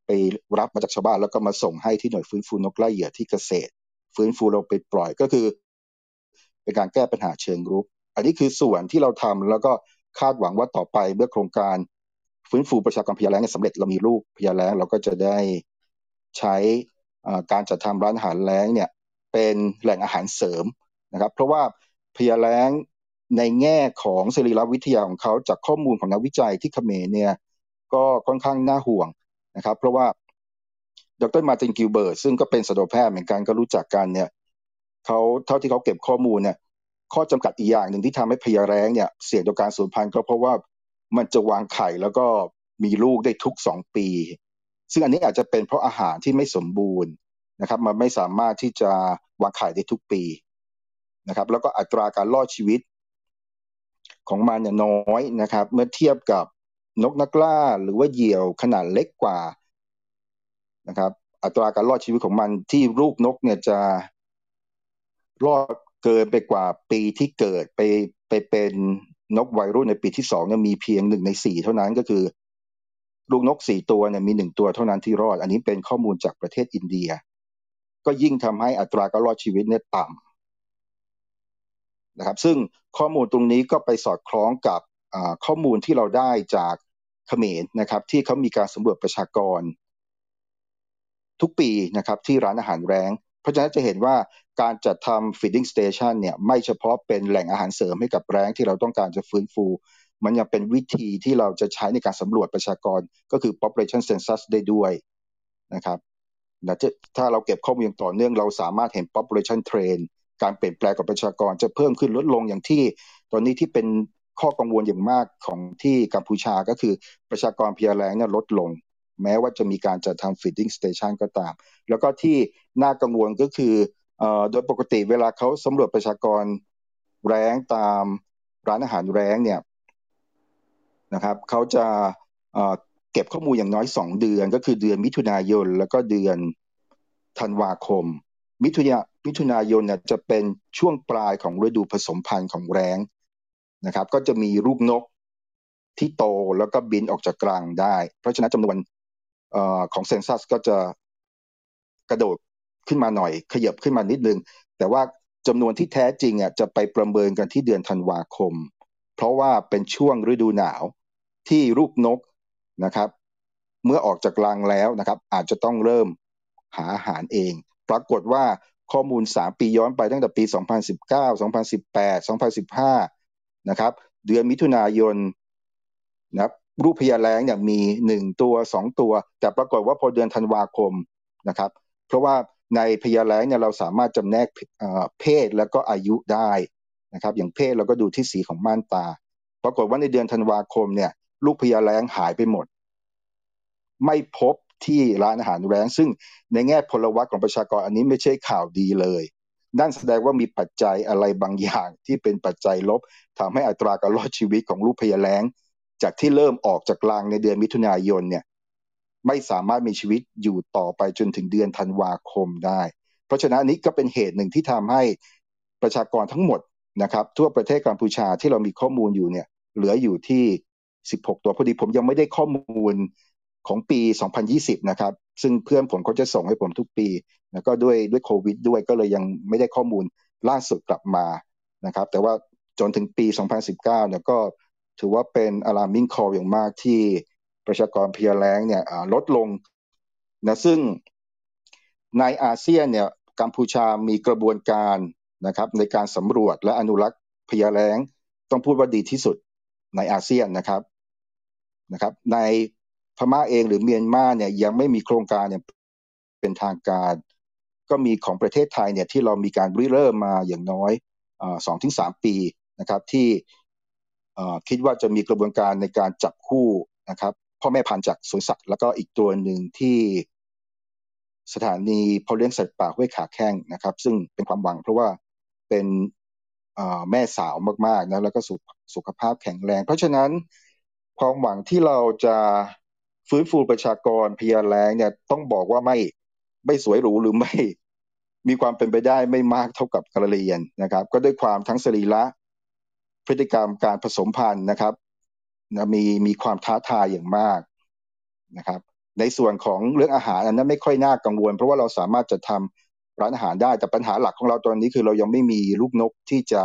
ไปรับมาจากชาวบ้านแล้วก็มาส่งให้ที่หน่วยฟื้นฟูนกไล่เหยื่อที่เกษตร ฟื้นฟูเราไปปล่อยก็คือ เป็นการแก้ปัญหาเชิงรุก อันนี้คือส่วนที่เราทำแล้วก็คาดหวังว่าต่อไปเมื่อโครงการฟื้นฟูประชากรพยาแล้งสำเร็จเรามีลูกพยาแล้งเราก็จะได้ใช้ การจัดทำร้านอาหารแล้งเนี่ยเป็นแหล่งอาหารเสริมนะครับเพราะว่าพยาแล้งในแง่ของสรีรวิทยาของเขาจากข้อมูลของนักวิจัยที่เขมรเนี่ยก็ค่อนข้างน่าห่วงนะครับ เพราะว่าดรมาตินกิลเบิร์ตซึ่งก็เป็นสัตวแพทย์เหมือนกันก็รู้จักกันเนี่ยเขาเท่าที่เขาเก็บข้อมูลเนี่ยข้อจำกัดอีกอย่างหนึ่งที่ทำให้พยาแร้งเนี่ยเสี่ยงต่อการสูญพันธุ์ก็เพราะว่ามันจะวางไข่แล้วก็มีลูกได้ทุกสองปี ซึ่งอันนี้อาจจะเป็นเพราะอาหารที่ไม่สมบูรณ์นะครับ มันไม่สามารถที่จะวางไข่ได้ทุกปีนะครับ แล้วก็อัตราการรอดชีวิตของมันเนี่ยน้อยนะครับ เมื่อเทียบกับนกนักล่าหรือว่าเหยี่ยวขนาดเล็กกว่านะครับ อัตราการรอดชีวิตของมันที่ลูกนกเนี่ยจะรอดเกินไปกว่าปีที่เกิดไปไปเป็นนกวัยรุ่นในปีที่สองเนี่ยมีเพียงหนึ่งในสี่เท่านั้นก็คือ ลูกนกสี่ตัวเนี่ยมีหนึ่งตัวเท่านั้นที่รอด อันนี้เป็นข้อมูลจากประเทศอินเดีย ก็ยิ่งทำให้อัตราการรอดชีวิตเนี่ยต่ำนะครับ ซึ่งข้อมูลตรงนี้ก็ไปสอดคล้องกับข้อมูลที่เราได้จากเขมรนะครับ ที่เขามีการสำรวจประชากร ทุกปีนะครับที่ร้านอาหารแรงเพราะฉะนั้นจะเห็นว่าการจัดทำ feeding station เนี่ยไม่เฉพาะเป็นแหล่งอาหารเสริมให้กับแรงที่เราต้องการจะฟื้นฟู มันยังเป็นวิธีที่เราจะใช้ในการสำรวจประชากรก็คือ population census ได้ด้วยนะครับถ้าเราเก็บข้อมูลอย่างต่อเนื่องเราสามารถเห็น population trend การเปลี่ยนแปลงของประชากรจะเพิ่มขึ้นลดลงอย่างที่ ตอนนี้ที่เป็นข้อกังวลอย่างมากของที่กัมพูชาก็คือประชากรเพียแรงเนี่ยลดลง แม้ว่าจะมีการจัดทำ feeding station ก็ตาม แล้วก็ที่น่ากังวลก็คือโดยปกติเวลาเขาสำรวจประชากรแรงตามร้านอาหารแรงเนี่ย นะครับเขาจะเก็บข้อมูลอย่างน้อย 2 เดือน ก็คือเดือนมิถุนายน แล้วก็เดือนธันวาคม มิถุนายมิถุนายนเนี่ยจะเป็นช่วงปลายของฤดูผสมพันธุ์ของแรงนะครับ ก็จะมีลูกนกที่โตแล้วก็บินออกจากกลางได้ เพราะฉะนั้นจำนวนอของเซนซัสก็จะกระโดดขึ้นมาหน่อย ขยับขึ้นมานิดนึง แต่ว่าจำนวนที่แท้จริงอะจะไปประเมินกันที่เดือนธันวาคม เพราะว่าเป็นช่วงฤดูหนาว ที่ลูกนกนะครับ เมื่อออกจากรังแล้วนะครับ อาจจะต้องเริ่มหาอาหารเอง ปรากฏว่าข้อมูล 3 ปีย้อนไปตั้งแต่ปี 2019 2018 2015 นะครับ เดือนมิถุนายนนะครับรูปพยาแรงเนี่ยมี 1 ตัว 2 ตัว แต่ปรากฏว่าพอเดือนธันวาคมนะครับ เพราะว่าในพยาแรงเนี่ยเราสามารถจำแนกเพศแล้วก็อายุได้นะครับ อย่างเพศเราก็ดูที่สีของม่านตา ปรากฏว่าในเดือนธันวาคมเนี่ย ลูกพยาแรงหายไปหมด ไม่พบที่ร้านอาหารแรงซึ่งในแง่พลวัตของประชากรอันนี้ไม่ใช่ข่าวดีเลย นั่นแสดงว่ามีปัจจัยอะไรบางอย่างที่เป็นปัจจัยลบทำให้อัตราการรอดชีวิตของลูกพยาแรงจากที่เริ่มออกจากกลางในเดือนมิถุนายนเนี่ยไม่สามารถมีชีวิตอยู่ต่อไปจนถึงเดือนธันวาคมได้ เพราะฉะนั้นอันนี้ก็เป็นเหตุหนึ่งที่ทำให้ประชากรทั้งหมดนะครับ ทั่วประเทศกัมพูชาที่เรามีข้อมูลอยู่เนี่ยเหลืออยู่ที่ 16 ตัวพอดีผมยังไม่ได้ข้อมูลของปี 2020 นะครับ ซึ่งเพื่อนผมเขาจะส่งให้ผมทุกปี แล้วก็ด้วยด้วยโควิดด้วยก็เลยยังไม่ได้ข้อมูลล่าสุดกลับมานะครับ แต่ว่าจนถึงปี 2019 เนี่ยก็ถือว่าเป็น alarming call อย่างมากที่ประชากรเพียแล้งเนี่ยลดลงนะซึ่งในอาเซียนเนี่ยกัมพูชามีกระบวนการนะครับในการสำรวจและอนุรักษ์พยาแล้งต้องพูดว่าดีที่สุดในอาเซียนนะครับ นะครับในพม่าเองหรือเมียนมาเนี่ยยังไม่มีโครงการเนี่ยเป็นทางการ ก็มีของประเทศไทยเนี่ยที่เรามีการริเริ่มมาอย่างน้อยสองถึงสามปีนะครับที่คิดว่าจะมีกระบวนการในการจับคู่นะครับพ่อแม่พันธุ์จากสวนสัตว์แล้วก็อีกตัวหนึ่งที่สถานีพอเลี้ยงสัตว์ป่าห้วยขาแข้งนะครับ ซึ่งเป็นความหวังเพราะว่าเป็นแม่สาวมากๆนะแล้วก็สุขภาพแข็งแรง เพราะฉะนั้น ความหวังที่เราจะฟื้นฟูประชากรพยาแรงเนี่ยต้องบอกว่าไม่ไม่สวยหรูหรือไม่ มีความเป็นไปได้ไม่มากเท่ากับกระเรียนนะครับ ก็ด้วยความทั้งสรีระพฤติกรรมการผสมพันธุ์นะครับนะมีมีความท้าทายอย่างมากนะครับ ในส่วนของเรื่องอาหารอันนั้นไม่ค่อยน่ากังวล เพราะว่าเราสามารถจะทำร้านอาหารได้แต่ปัญหาหลักของเราตอนนี้คือเรายังไม่มีลูกนกที่จะ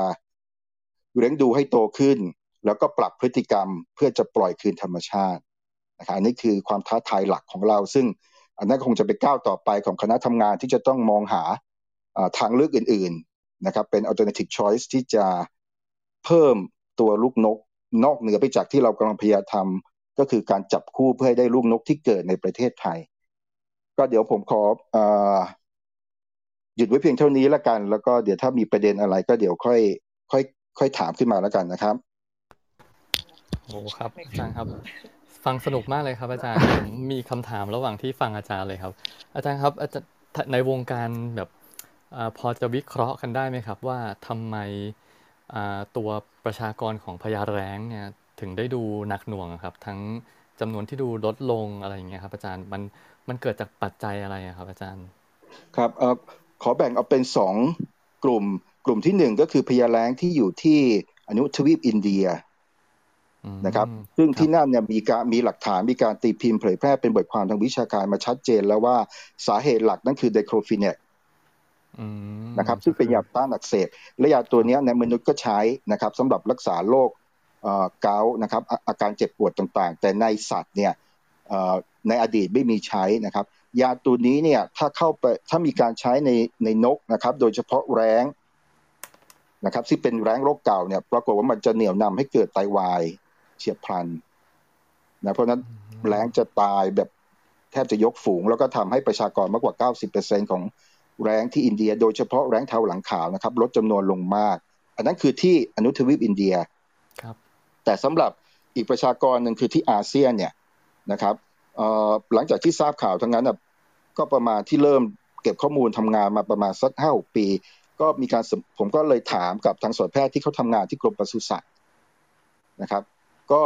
เลี้ยงดูให้โตขึ้น แล้วก็ปรับพฤติกรรมเพื่อจะปล่อยคืนธรรมชาตินะครับอันนี้คือความท้าทายหลักของเรา ซึ่งอันนั้นคงจะเป็นก้าวต่อไปของคณะทำงานที่จะต้องมองหาทางเลือกอื่นๆนะครับเป็น alternative choice ที่จะเพิ่มตัวลูกนกนอกเหนือไปจากที่เรากำลังพยายามทำก็คือการจับคู่เพื่อให้ได้ลูกนกที่เกิดในประเทศไทย ก็เดี๋ยวผมขออหยุดไว้เพียงเท่านี้แล้วกัน แล้วก็เดี๋ยวถ้ามีประเด็นอะไรก็เดี๋ยวค่อยค่อยค่อยถามขึ้นมาแล้วกันนะครับ โอ้ครับอาจารย์ครับ ฟังสนุกมากเลยครับ อาจารย์ผมมีคำถามระหว่างที่ฟังอาจารย์เลยครับ อาจารย์ครับอาจารย์ในวงการแบบอพอจะวิเคราะห์กันได้ไหมครับ ว่าทำไมตัวประชากรของพญาแร้งเนี่ยถึงได้ดูหนักหน่วงครับ ทั้งจำนวนที่ดูลดลงอะไรอย่างเงี้ยครับ อาจารย์มันมันเกิดจากปัจจัยอะไรครับ อาจารย์ ครับเออขอแบ่งเอาเป็นสองกลุ่ม กลุ่มที่หนึ่งก็คือพญาแร้งที่อยู่ที่อนุทวีปอินเดีย นะครับซึ่งที่นั่นเนี่ยมีการมีหลักฐานมีการตีพิมพ์เผยแพร่เป็นบทความทางวิชาการมาชัดเจนแล้วว่าสาเหตุหลักนั่นคือไดโครฟินเนตนะครับซึ่งเป็นยาต้านอักเสบและยาตัวนี้ในมนุษย์ก็ใช้นะครับสำหรับรักษาโรคเกาต์นะครับอาการเจ็บปวดต่างๆ แต่ในสัตว์เนี่ยในอดีตไม่มีใช้นะครับ ยาตัวนี้เนี่ยถ้าเข้าไปถ้ามีการใช้ในในนกนะครับ โดยเฉพาะแร้งนะครับที่เป็นแร้งโรคเก่าเนี่ยปรากฏว่ามันจะเหนี่ยวนำให้เกิดไตาวาย เฉียบพลันนะเพราะนั้นแร้งจะตายแบบแทบจะยกฝูง แล้วก็ทำให้ประชากรมากกว่า 90%ของแรงที่อินเดีย โดยเฉพาะแรงเทาหลังขาวนะครับ ลดจำนวนลงมาก อันนั้นคือที่อนุทวีปอินเดียครับ แต่สำหรับอีกประชากรหนึ่งคือที่อาเซียนเนี่ยนะครับหลังจากที่ทราบข่าวทั้งนั้นก็ประมาณที่เริ่มเก็บข้อมูลทำงานมาประมาณสักห้าปี ก็มีการผมก็เลยถามกับทางสวนแพทย์ที่เขาทำงานที่กรมปศุสัตว์นะครับ ก็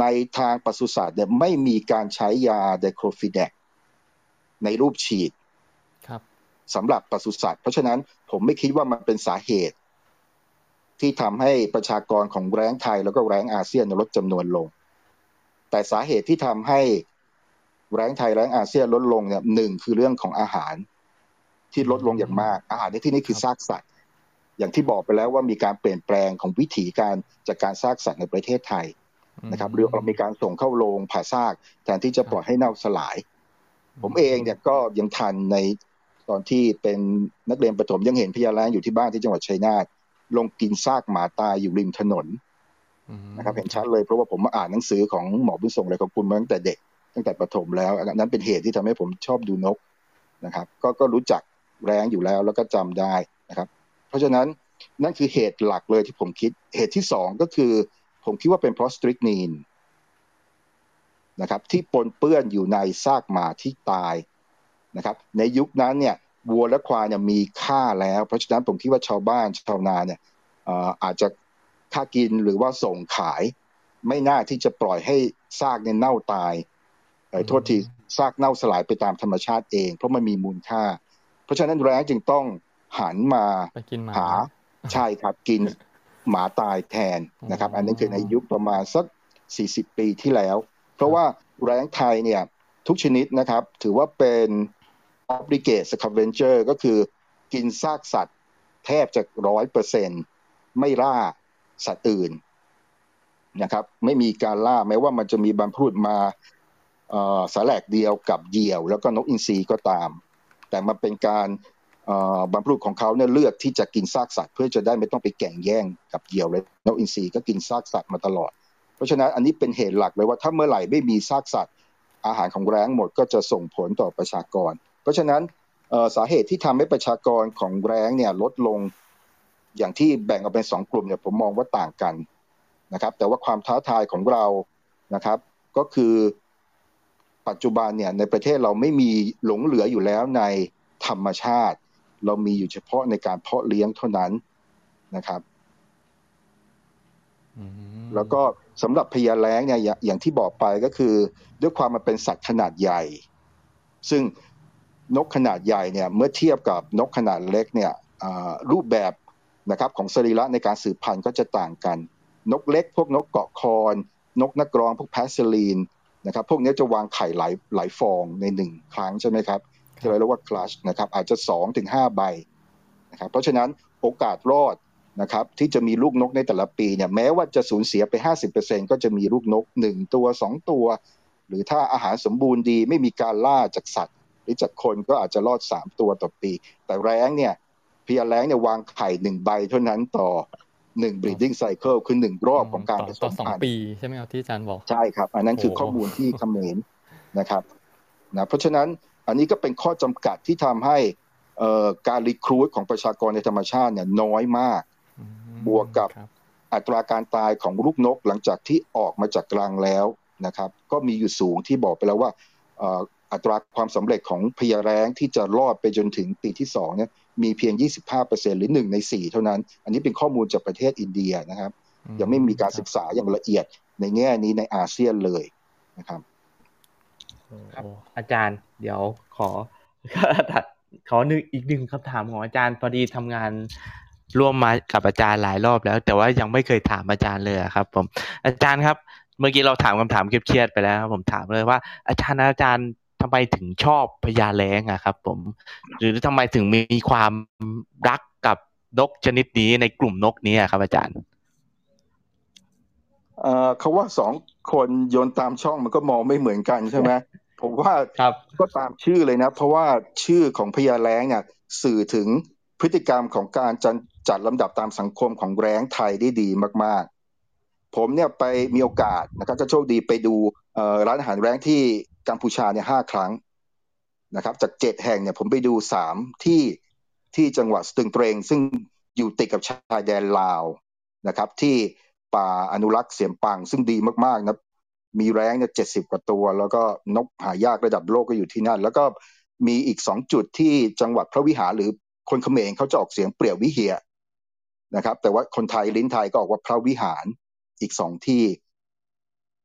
ในทางปศุสัตว์เนี่ยไม่มีการใช้ยาไดโครฟิแดกในรูปฉีดครับสำหรับปศุสัตว์เพราะฉะนั้นผมไม่คิดว่ามันเป็นสาเหตุ ที่ทำให้ประชากรของแร้งไทยแล้วก็แร้งอาเซียนลดจำนวนลง แต่สาเหตุที่ทำให้แร้งไทยแร้งอาเซียนลดลงเนี่ยหนึ่งคือเรื่องของอาหารที่ลดลงอย่างมาก อาหารในที่นี้คือซากสัตว์ อย่างที่บอกไปแล้วว่ามีการเปลี่ยนแปลงของวิถีการจากการซากสัตว์ในประเทศไทย นะครับเรือเรามีการส่งเข้าโรงผ่าซากแทนที่จะปล่อยให้เน่าสลาย ผมเองเนี่ยก็ยังทันในตอนที่เป็นนักเรียนประถมยังเห็นพยาแรงอยู่ที่บ้านที่จังหวัดชัยนาทลงกินซากหมาตายอยู่ริมถนนนะครับเห็นชัดเลยเพราะว่าผมมาอ่านหนังสือของหมอบุญส่งอะไรของคุณมาตั้งแต่เด็กตั้งแต่ประถมแล้วอันนั้นเป็นเหตุที่ทำให้ผมชอบดูนกนะครับ ก็ก็รู้จักแรงอยู่แล้วแล้วก็จำได้นะครับ เพราะฉะนั้นนั่นคือเหตุหลักเลยที่ผมคิดเหตุที่สองก็คือ ผมคิดว่าเป็นเพราะสตริกนีนนะครับที่ปนเปื้อนอยู่ในซากหมาที่ตายนะครับในยุคนั้นเนี่ยวัวและควายเนี่ยมีค่าแล้ว เพราะฉะนั้นผมคิดว่าชาวบ้านชาวนาเนี่ยอาจจะค่ากินหรือว่าส่งขาย ไม่น่าที่จะปล่อยให้ซากเนี่ยเน่าตายโทษทีซากเน่าสลายไปตามธรรมชาติเอง เพราะมันมีมูลค่า เพราะฉะนั้นแร้งจึงต้องหันมาหาใช่ครับกิน หมาตายแทนนะครับ อันนั้นคือในยุคประมาณสัก 40 ปีที่แล้ว เพราะว่าแรงไทยเนี่ยทุกชนิดนะครับ ถือว่าเป็น obligate scavenger ก็คือกินซากสัตว์แทบจะร้อยเปอร์เซ็นไม่ล่าสัตว์อื่นนะครับไม่มีการล่าแม้ว่ามันจะมีบรรพุดมาสาแหลกเดียวกับเหยี่ยว แล้วก็นกอินทรีก็ตาม แต่มันเป็นการ บรรพบุรุษของเขาเนี่ยเลือกที่จะกินซากสัตว์ เพื่อจะได้ไม่ต้องไปแข่งแย่งกับเหยี่ยวเลยนกอินทรีก็กินซากสัตว์มาตลอด เพราะฉะนั้นอันนี้เป็นเหตุหลักเลยว่าถ้าเมื่อไหร่ไม่มีซากสัตว์ อาหารของแร้งหมดก็จะส่งผลต่อประชากร เพราะฉะนั้นสาเหตุที่ทำให้ประชากรของแร้งเนี่ยลดลงอย่างที่แบ่งออกเป็นสองกลุ่มเนี่ยผมมองว่าต่างกันนะครับ แต่ว่าความท้าทายของเรานะครับ ก็คือปัจจุบันเนี่ยในประเทศเราไม่มีหลงเหลืออยู่แล้วในธรรมชาติ เรามีอยู่เฉพาะในการเพาะเลี้ยงเท่านั้นนะครับแล้วก็สำหรับพญาแล้งเนี่ยอย่างที่บอกไปก็คือ ด้วยความมันเป็นสัตว์ขนาดใหญ่ ซึ่งนกขนาดใหญ่เนี่ยเมื่อเทียบกับนกขนาดเล็กเนี่ยรูปแบบนะครับของสรีระในการสืบพันธุ์ก็จะต่างกัน นกเล็ก พวกนกเกาะคอนนกนักร้องพวกแพสซีลีนนะครับ พวกนี้จะวางไข่หลายหลายฟองในหนึ่งครั้งใช่ไหมครับ ที่เราเรียกว่าคลัชนะครับอาจจะ2ถึง5ใบนะครับเพราะฉะนั้นโอกาสรอดนะครับที่จะมีลูกนกในแต่ละปีเนี่ยแม้ว่าจะสูญเสียไป 50%ก็จะมีลูกนก 1 ตัว 2 ตัว หรือถ้าอาหารสมบูรณ์ดีไม่มีการล่าจากสัตว์หรือจากคนก็อาจจะรอด 3 ตัวต่อปี แต่แรงเนี่ยเพียแรงเนี่ยวางไข่หนึ่งใบเท่านั้นต่อหนึ่ง breeding cycle คือหนึ่งรอบของการผสมพันธุ์ปีใช่ไหมครับที่อาจารย์บอก ใช่ครับ อันนั้นคือข้อมูลที่คอมเมนต์นะครับนะเพราะฉะนั้น อันนี้ก็เป็นข้อจำกัดที่ทำให้การรีครูดของประชากรในธรรมชาติเนี่ยน้อยมาก บวกกับอัตราการตายของลูกนกหลังจากที่ออกมาจากกลางแล้วนะครับ ก็มีอยู่สูงที่บอกไปแล้วว่าอัตราความสำเร็จของพยาแรงที่จะรอดไปจนถึงปีที่สองเนี่ยมีเพียง 25%หรือหนึ่งในสี่เท่านั้น อันนี้เป็นข้อมูลจากประเทศอินเดียนะครับ ยังไม่มีการศึกษาอย่างละเอียดในแง่นี้ในอาเซียนเลยนะครับครับอาจารย์ เดี๋ยวขอขอนึงอีกหนึ่งคำถามของอาจารย์พอดีทำงานร่วมมากับอาจารย์หลายรอบแล้ว แต่ว่ายังไม่เคยถามอาจารย์เลยครับ ผม อาจารย์ครับ เมื่อกี้เราถามคำถามเครียดไปแล้วผมถามเลยว่า อาจารย์อาจารย์ทำไมถึงชอบพญาแรงอะครับ ผม หรือทำไมถึงมีความรักกับนกชนิดนี้ในกลุ่มนกนี้ครับ อาจารย์เขาว่าสองคนโยนตามช่องมันก็มองไม่เหมือนกันใช่ไหม ผมว่าก็ตามชื่อเลยนะ เพราะว่าชื่อของพญาแรงเนี่ยสื่อถึงพฤติกรรมของการจัดจัดลำดับตามสังคมของแรงไทยได้ดีมาก ๆ ผมเนี่ยไปมีโอกาสนะครับก็โชคดีไปดูร้านอาหารแรงที่กัมพูชาเนี่ยห้าครั้งนะครับ จากเจ็ดแห่งเนี่ยผมไปดูสามที่ที่จังหวัดสตึงเตรงซึ่งอยู่ติดกับชายแดนลาวนะครับ ที่ป่าอนุรักษ์เสียมปังซึ่งดีมากๆนะ มีแรงเนี่ยเจ็ดสิบกว่าตัว แล้วก็นกหายากระดับโลกก็อยู่ที่นั่น แล้วก็มีอีกสองจุดที่จังหวัดพระวิหารหรือคนเขมรเขาจะออกเสียงเปรี่ยววิเหียนะครับ แต่ว่าคนไทยลิ้นไทยก็ออกว่าพระวิหารอีกสองที่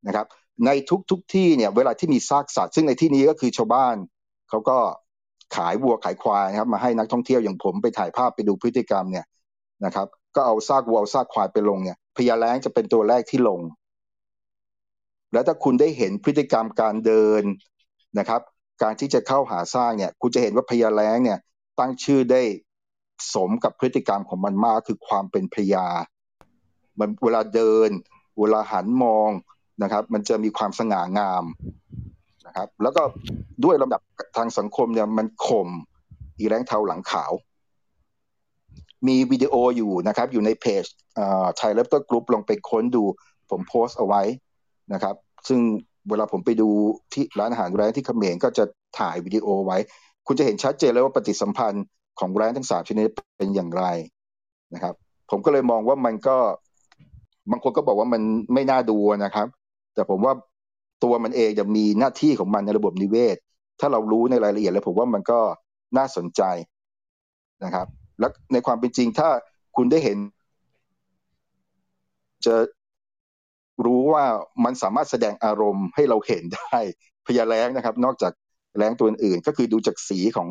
นะครับ ในทุกทุกที่เนี่ยเวลาที่มีซากสัตว์ ซึ่งในที่นี้ก็คือชาวบ้านเขาก็ขายวัวขายควายนะครับ มาให้นักท่องเที่ยวอย่างผมไปถ่ายภาพไปดูพฤติกรรมเนี่ยนะครับ ก็เอาซากวัวซากควายไปลงเนี่ยพญาแล้งจะเป็นตัวแรกที่ลง แล้วถ้าคุณได้เห็นพฤติกรรมการเดินนะครับ การที่จะเข้าหาสร้างเนี่ย คุณจะเห็นว่าพญาแล้งเนี่ย ตั้งชื่อได้สมกับพฤติกรรมของมันมากคือความเป็นพญามันเวลาเดิน เวลาหันมองนะครับ มันจะมีความสง่างามนะครับ แล้วก็ด้วยลำดับทางสังคมเนี่ยมันข่มอีแรงเทาหลังขาว มีวิดีโออยู่นะครับ อยู่ในเพจThai Raptor Group ลองไปค้นดูผมโพสต์เอาไว้ นะครับ ซึ่งเวลาผมไปดูที่ร้านอาหารแร้งที่เขมรก็จะถ่ายวิดีโอไว้ คุณจะเห็นชัดเจนเลยว่าปฏิสัมพันธ์ของแร้งทั้งสามชนิดเป็นอย่างไรนะครับ ผมก็เลยมองว่ามันก็บางคนก็บอกว่ามันไม่น่าดูนะครับ แต่ผมว่าตัวมันเองจะมีหน้าที่ของมันในระบบนิเวศ ถ้าเรารู้ในรายละเอียดแล้วผมว่ามันก็น่าสนใจนะครับ และในความเป็นจริงถ้าคุณได้เห็น จะ รู้ว่ามันสามารถแสดงอารมณ์ให้เราเห็นได้พญาแรงนะครับ นอกจากแรงตัวอื่นก็คือดูจากสีของ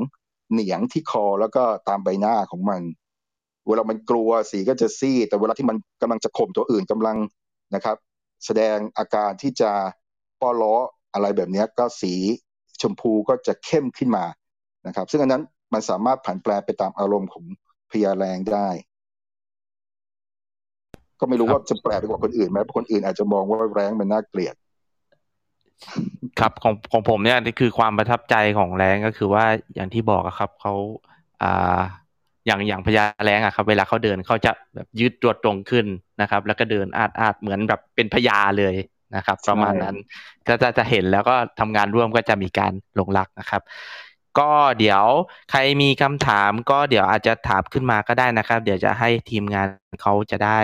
เหนียงที่คอแล้วก็ตามใบหน้าของมัน เวลามันกลัวสีก็จะซีดแต่เวลาที่มันกำลังจะข่มตัวอื่นกำลังนะครับ แสดงอาการที่จะป้อล้ออะไรแบบนี้ก็สีชมพูก็จะเข้มขึ้นมานะครับ ซึ่งอันนั้นมันสามารถผันแปรไปตามอารมณ์ของพญาแรงได้ ก็ไม่รู้ว่าจะแปลกกว่าคนอื่นไหมคนอื่นอาจจะมองว่าแรงมันน่าเกลียด ครับของของผมเนี่ยนี่คือความประทับใจของแรงก็คือว่าอย่างที่บอกครับเขาอ่าอย่างอย่างพญาแรงอะครับ เวลาเขาเดินเขาจะแบบยืดตัวตรงขึ้นนะครับ แล้วก็เดินอาดอาดเหมือนแบบเป็นพญาเลยนะครับ ประมาณนั้นก็จะจะเห็นแล้วก็ทำงานร่วมก็จะมีการหลงรักนะครับ ก็เดี๋ยวใครมีคำถามก็เดี๋ยวอาจจะถามขึ้นมาก็ได้นะครับ เดี๋ยวจะให้ทีมงานเขาจะได้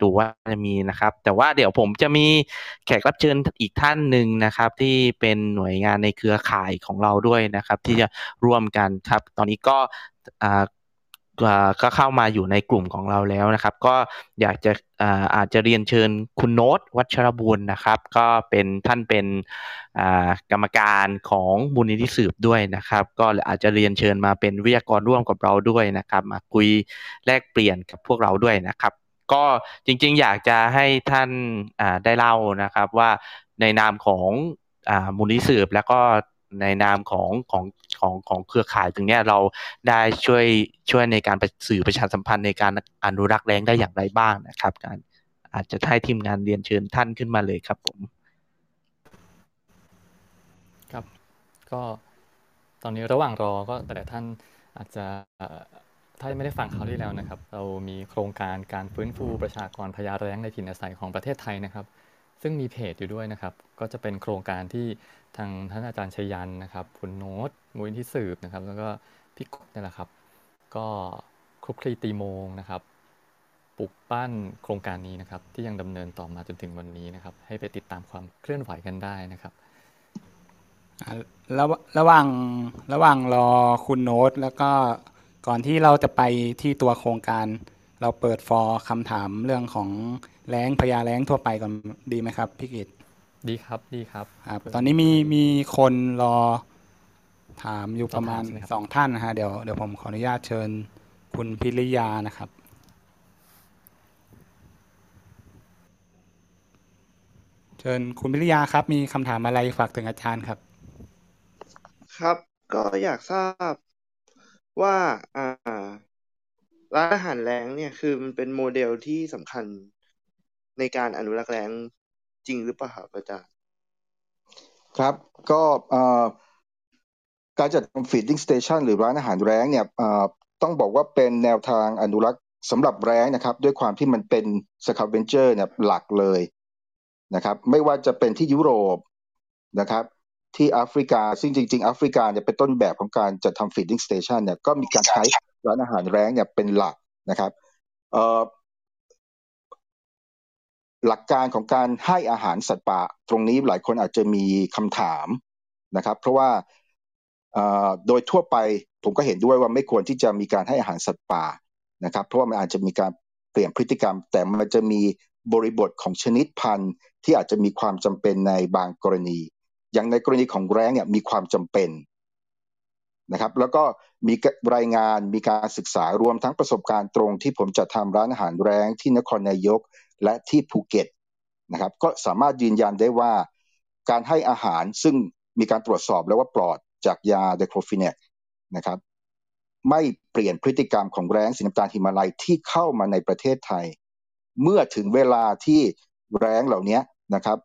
ดูว่าจะมีนะครับ แต่ว่าเดี๋ยวผมจะมีแขกรับเชิญอีกท่านหนึ่งนะครับ ที่เป็นหน่วยงานในเครือข่ายของเราด้วยนะครับ ที่จะร่วมกันครับ ตอนนี้ก็ ก็เข้ามาอยู่ในกลุ่มของเราแล้วนะครับ ก็อยากจะอาจจะเรียนเชิญคุณโน้ตวัชรบุญนะครับ ก็เป็นท่านเป็นกรรมการของมูลนิธิสืบด้วยนะครับ ก็อาจจะเรียนเชิญมาเป็นวิทยากรร่วมกับเราด้วยนะครับ มาคุยแลกเปลี่ยนกับพวกเราด้วยนะครับ ก็จริงๆ อยากจะให้ท่านได้เล่านะครับว่าในนามของมูลนิธิสืบแล้วก็ ในนามของของของของเครือข่ายตรงนี้เราได้ช่วยช่วยในการสื่อประชาสัมพันธ์ในการอนุรักษ์แรงได้อย่างไรบ้างนะครับ การอาจจะให้ทีมงานเรียนเชิญท่านขึ้นมาเลยครับผม ครับ ก็ตอนนี้ระหว่างรอก็แต่ท่านอาจจะถ้าไม่ได้ฟังเขาที่แล้วนะครับ เรามีโครงการการฟื้นฟูประชากรพญาแรงในถิ่นอาศัยของประเทศไทยนะครับ ซึ่งมีเพจอยู่ด้วยนะครับ ก็จะเป็นโครงการที่ ทางท่านอาจารย์ชยันนะครับคุณโน้ตมูลที่สืบนะครับ แล้วก็พี่กุ๊กนี่แหละครับ ก็คลุกคลีตีโมงนะครับปลุกปั้นโครงการนี้นะครับ ที่ยังดำเนินต่อมาจนถึงวันนี้นะครับ ให้ไปติดตามความเคลื่อนไหวกันได้นะครับระระหว่างระหว่างรอคุณโน้ต แล้วก็ก่อนที่เราจะไปที่ตัวโครงการ เราเปิดฟอร์คำถามเรื่องของแรงพยาแรงทั่วไปก่อนดีไหมครับพี่กิต ดีครับดีครับ ครับตอนนี้มีมีคนรอถามอยู่ประมาณสองท่านนะฮะเดี๋ยวเดี๋ยวผมขออนุญาตเชิญคุณพิริยานะครับ เชิญคุณพิริยาครับ มีคำถามอะไรฝากถึงอาจารย์ครับ ครับ ก็อยากทราบว่าอ่าร้านอาหารแร้งเนี่ยคือมันเป็นโมเดลที่สำคัญในการอนุรักษ์แร้ง จริงหรือเปล่าครับอาจารย์ ครับ ก็การจัดทำ feeding station หรือร้านอาหารแร้งเนี่ยต้องบอกว่าเป็นแนวทางอนุรักษ์สำหรับแร้งนะครับ ด้วยความที่มันเป็น scavenger เนี่ยหลักเลยนะครับ ไม่ว่าจะเป็นที่ยุโรปนะครับ ที่แอฟริกา ซึ่งจริงๆแอฟริกาเนี่ยเป็นต้นแบบของการจัดทำ feeding station เนี่ยก็มีการใช้ร้านอาหารแร้งเนี่ยเป็นหลักนะครับ หลักการของการให้อาหารสัตว์ป่าตรงนี้หลายคนอาจจะมีคำถามนะครับ เพราะว่าโดยทั่วไปผมก็เห็นด้วยว่าไม่ควรที่จะมีการให้อาหารสัตว์ป่านะครับ เพราะว่ามันอาจจะมีการเปลี่ยนพฤติกรรม แต่มันจะมีบริบทของชนิดพันธุ์ที่อาจจะมีความจำเป็นในบางกรณี อย่างในกรณีของแร้งเนี่ยมีความจำเป็นนะครับ แล้วก็มีรายงานมีการศึกษารวมทั้งประสบการณ์ตรงที่ผมจะทำร้านอาหารแรงที่นครนายก และที่ภูเก็ตนะครับก็สามารถยืนยันได้ว่าการให้อาหารซึ่งมีการตรวจสอบแล้วว่าปลอดจากยาเดโครฟินเนกนะครับไม่เปลี่ยนพฤติกรรมของแรงสีน้ำตาลหิมาลัยที่เข้ามาในประเทศไทย เมื่อถึงเวลาที่แร้งเหล่านี้นะครับ